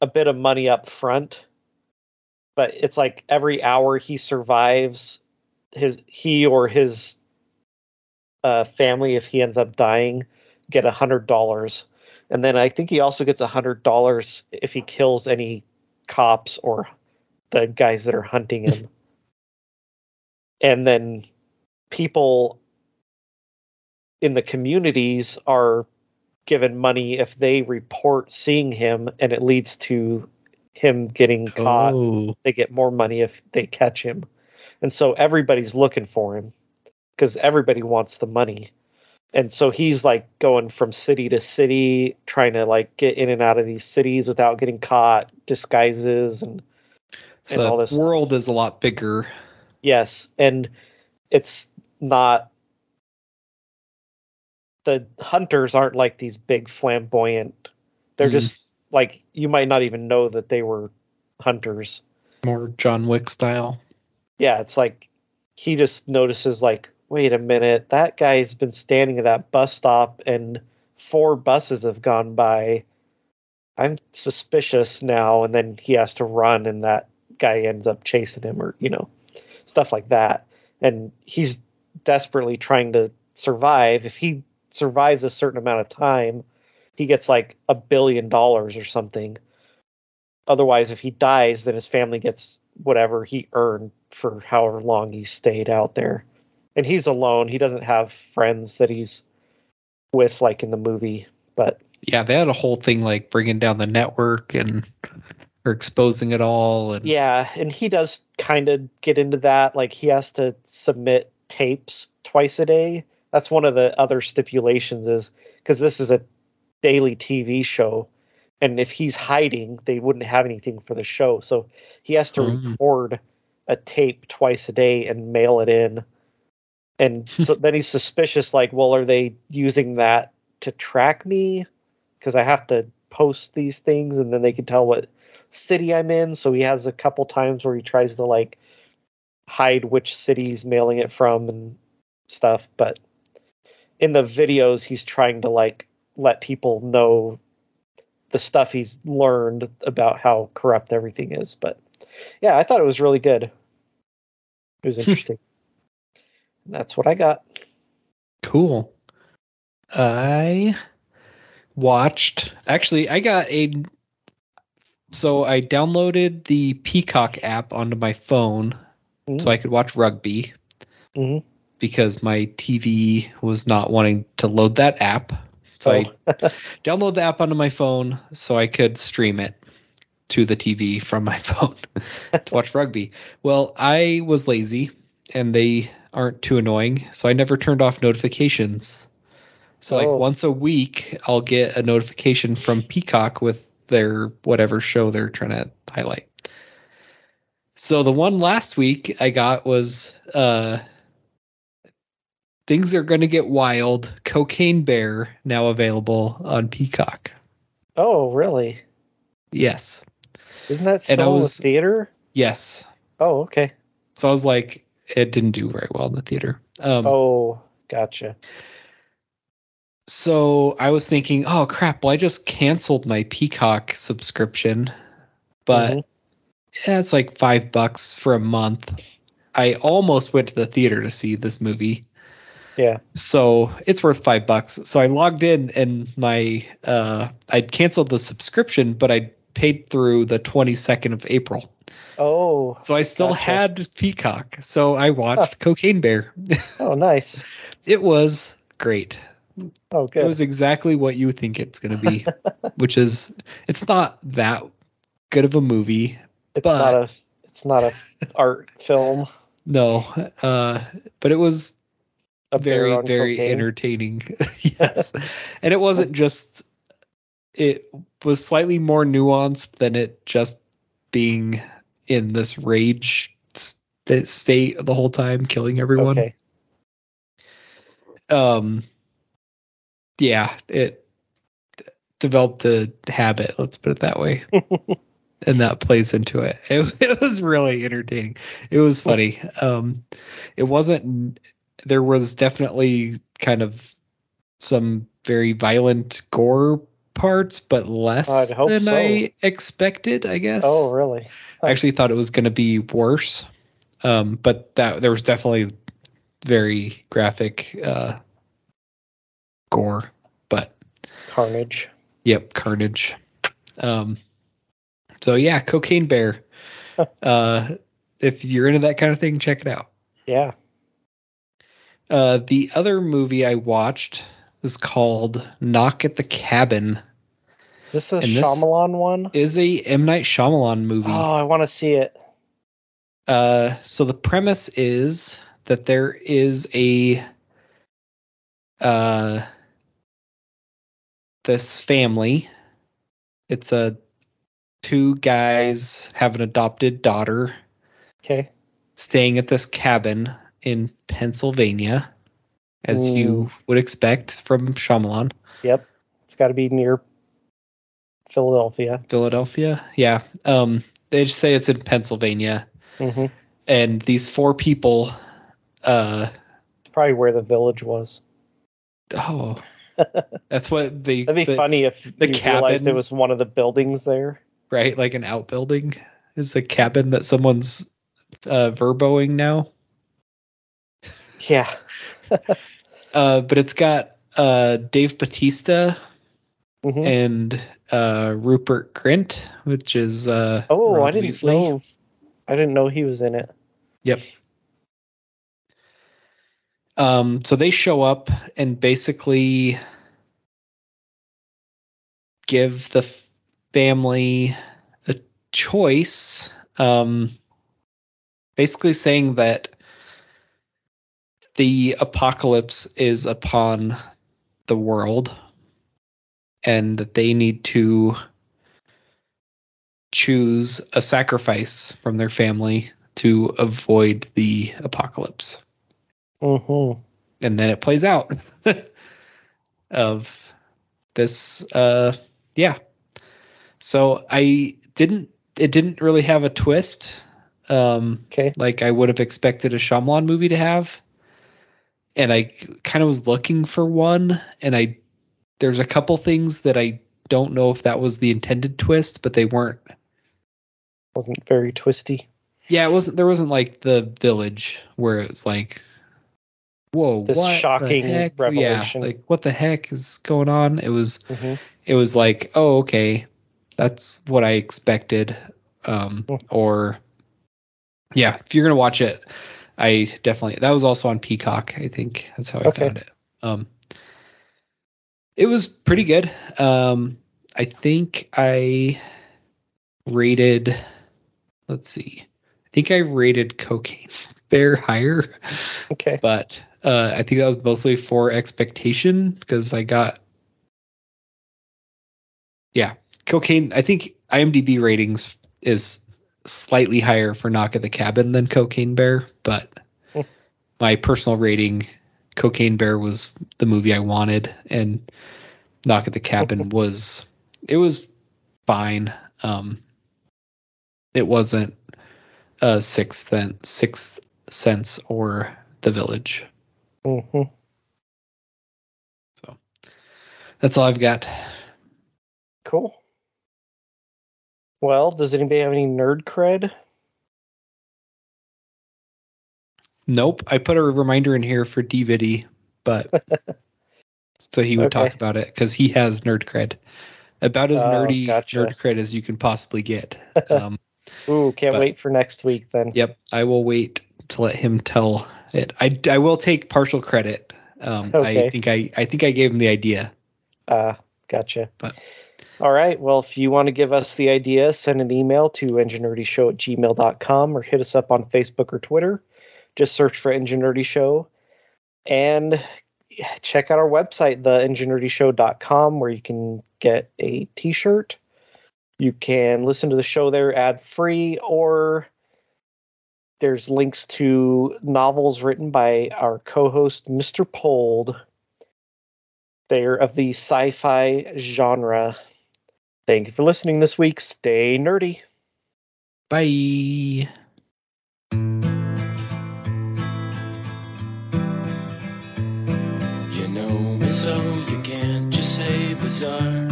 a bit of money up front but it's like every hour he survives his he or his uh, family if he ends up dying get a hundred dollars. And then i think he also gets a hundred dollars if he kills any cops or the guys that are hunting him. And then people in the communities are given money if they report seeing him and it leads to him getting caught Oh. they get more money if they catch him. And so everybody's looking for him because everybody wants the money. And so he's like going from city to city, trying to like get in and out of these cities without getting caught, disguises and So and all the this world is a lot bigger. Yes, and it's not the hunters aren't like these big flamboyant. They're Mhm. just like you might not even know that they were hunters. More John Wick style. yeah, it's like he just notices like, wait a minute, that guy's been standing at that bus stop and four buses have gone by. I'm suspicious now, and then he has to run, and that guy ends up chasing him, or you know, stuff like that. And he's desperately trying to survive. If he survives a certain amount of time, he gets like a billion dollars or something. Otherwise, if he dies, then his family gets whatever he earned for however long he stayed out there. And he's alone. He doesn't have friends that he's with, like in the movie. But Yeah, they had a whole thing like bringing down the network and or exposing it all. And yeah, and he does kind of get into that. Like he has to submit tapes twice a day. That's one of the other stipulations is because this is a daily TV show. And if he's hiding, they wouldn't have anything for the show. So he has to Mm. record a tape twice a day and mail it in. And so then he's suspicious, like, well, are they using that to track me? Because I have to post these things and then they can tell what city I'm in. So he has a couple times where he tries to like hide which city he's mailing it from and stuff. But in the videos, he's trying to like let people know the stuff he's learned about how corrupt everything is. But yeah, I thought it was really good. It was interesting. And that's what I got. Cool. I watched. Actually, I got a. So I downloaded the Peacock app onto my phone so I could watch rugby Mhm. Because my TV was not wanting to load that app. So I Oh. download the app onto my phone so I could stream it to the TV from my phone to watch rugby. Well, I was lazy and they aren't too annoying, so I never turned off notifications. So like Oh. once a week I'll get a notification from Peacock with their whatever show they're trying to highlight. So the one last week I got was uh Things are going to get wild. Cocaine Bear now available on Peacock. oh, really? Yes. Isn't that And I still in the was- theater? Yes. Oh, okay. So I was like, it didn't do very well in the theater. Um, Oh, gotcha. So I was thinking, oh crap, well, I just canceled my Peacock subscription, but Mhm. yeah, it's like five bucks for a month. I almost went to the theater to see this movie. Yeah. So it's worth five bucks. So I logged in and my uh I'd canceled the subscription, but I paid through the 22nd of April. Oh, So I still Gotcha. had Peacock. So I watched Cocaine Bear. oh, nice. it was great. Oh, good. It was exactly what you think it's going to be, which is it's not that good of a movie. it's but- not a. It's not a art film. No, uh, but it was very very cocaine. entertaining. yes, and it wasn't just. It was slightly more nuanced than it just being in this rage st- state the whole time, killing everyone. Okay. um yeah it developed a habit let's put it that way and that plays into it. it it was really entertaining it was funny um it wasn't there was definitely kind of some very violent gore parts but less than so. i expected i guess Oh, really? I actually thought it was going to be worse, um, but that there was definitely very graphic uh, gore. But Carnage. yep, carnage. Um, so yeah, Cocaine Bear. uh, if you're into that kind of thing, check it out. Yeah. Uh, the other movie I watched is called Knock at the Cabin. Is this a And this- Shyamalan one? Is a M Night Shyamalan movie. Oh, I want to see it. Uh, so the premise is that there is a uh this family. It's a two guys have an adopted daughter Okay. staying at this cabin in Pennsylvania, as you would expect from Shyamalan. Yep. It's got to be near Philadelphia. Philadelphia. Yeah. Um, they just say it's in Pennsylvania, hmm and these four people. Uh, It's probably where the village was. oh, that's what they. That'd be funny if the you realized cabin- it was one of the buildings there. right, like an outbuilding is a cabin that someone's uh, verboing now. Yeah. Uh, but it's got uh, Dave Bautista Mhm. and uh, Rupert Grint, which is uh, Oh, I didn't Weasley. know. I didn't know he was in it. Yep. Um, so they show up and basically give the family a choice. Um, basically saying that the apocalypse is upon the world and that they need to choose a sacrifice from their family to avoid the apocalypse. Mm-hmm. And then it plays out of this uh yeah. So I didn't it didn't really have a twist um Okay. like I would have expected a Shyamalan movie to have. And I kind of was looking for one and I there's a couple things that I don't know if that was the intended twist, but they weren't Wasn't very twisty. Yeah, it wasn't. There wasn't like the village where it's like, whoa, This shocking revelation. Yeah, like what the heck is going on? It was, hmm it was like, oh, okay, that's what I expected. Um, Hmm. or yeah, if you're gonna watch it, I definitely that was also on Peacock. I think that's how I Okay. found it. Um, it was pretty good. Um, I think I rated. Let's see. I think I rated Cocaine Bear higher, Okay. but uh, I think that was mostly for expectation because I got. Yeah, Cocaine. I think IMDb ratings is slightly higher for Knock at the Cabin than Cocaine Bear, but Hmm. my personal rating, Cocaine Bear was the movie I wanted, and Knock at the Cabin was it was fine. Um, it wasn't a sixth then sixth sense or the village. hmm So that's all I've got. Cool. Well, does anybody have any nerd cred? Nope. I put a reminder in here for DVD, but so he would talk about it because he has nerd cred. About as Oh, nerdy gotcha. nerd cred as you can possibly get. Um, Ooh, can't But- wait for next week then. yep. I will wait to let him tell it. I, I will take partial credit. Um, Okay. I think I I think I gave him the idea. Uh, gotcha. But- All right. Well, if you want to give us the idea, send an email to engineerdyshow at gmail.com or hit us up on Facebook or Twitter. Just search for Engineerdy Show. And check out our website, theengineerdyshow.com, where you can get a t shirt. You can listen to the show there ad free, or there's links to novels written by our co host, Mr. Pold. They're of the sci fi genre. Thank you for listening this week. Stay nerdy. Bye. You know me so you can't just say bizarre.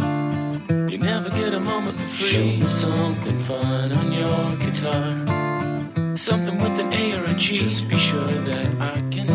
You never get a moment for free. Show me something fun on your guitar. Something with an A or a G. Just be sure that I can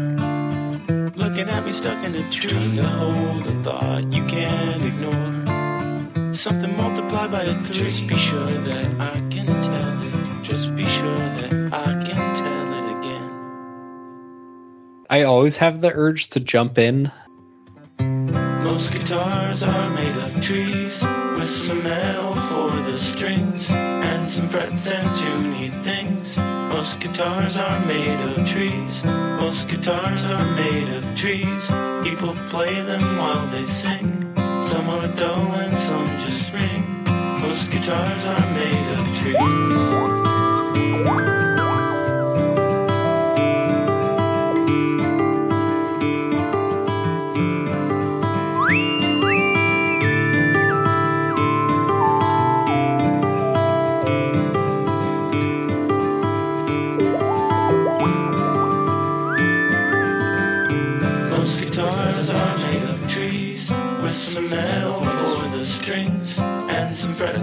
Looking at me stuck in a tree. Trying to hold a thought you can't ignore. Something multiplied by a three. Just be sure that I can tell it. Just be sure that I can tell it again. I always have the urge to jump in. Most guitars are made of trees with some L for the strings some frets and tuney things. Most guitars are made of trees. Most guitars are made of trees. People play them while they sing. Some are dull and some just ring. Most guitars are made of trees.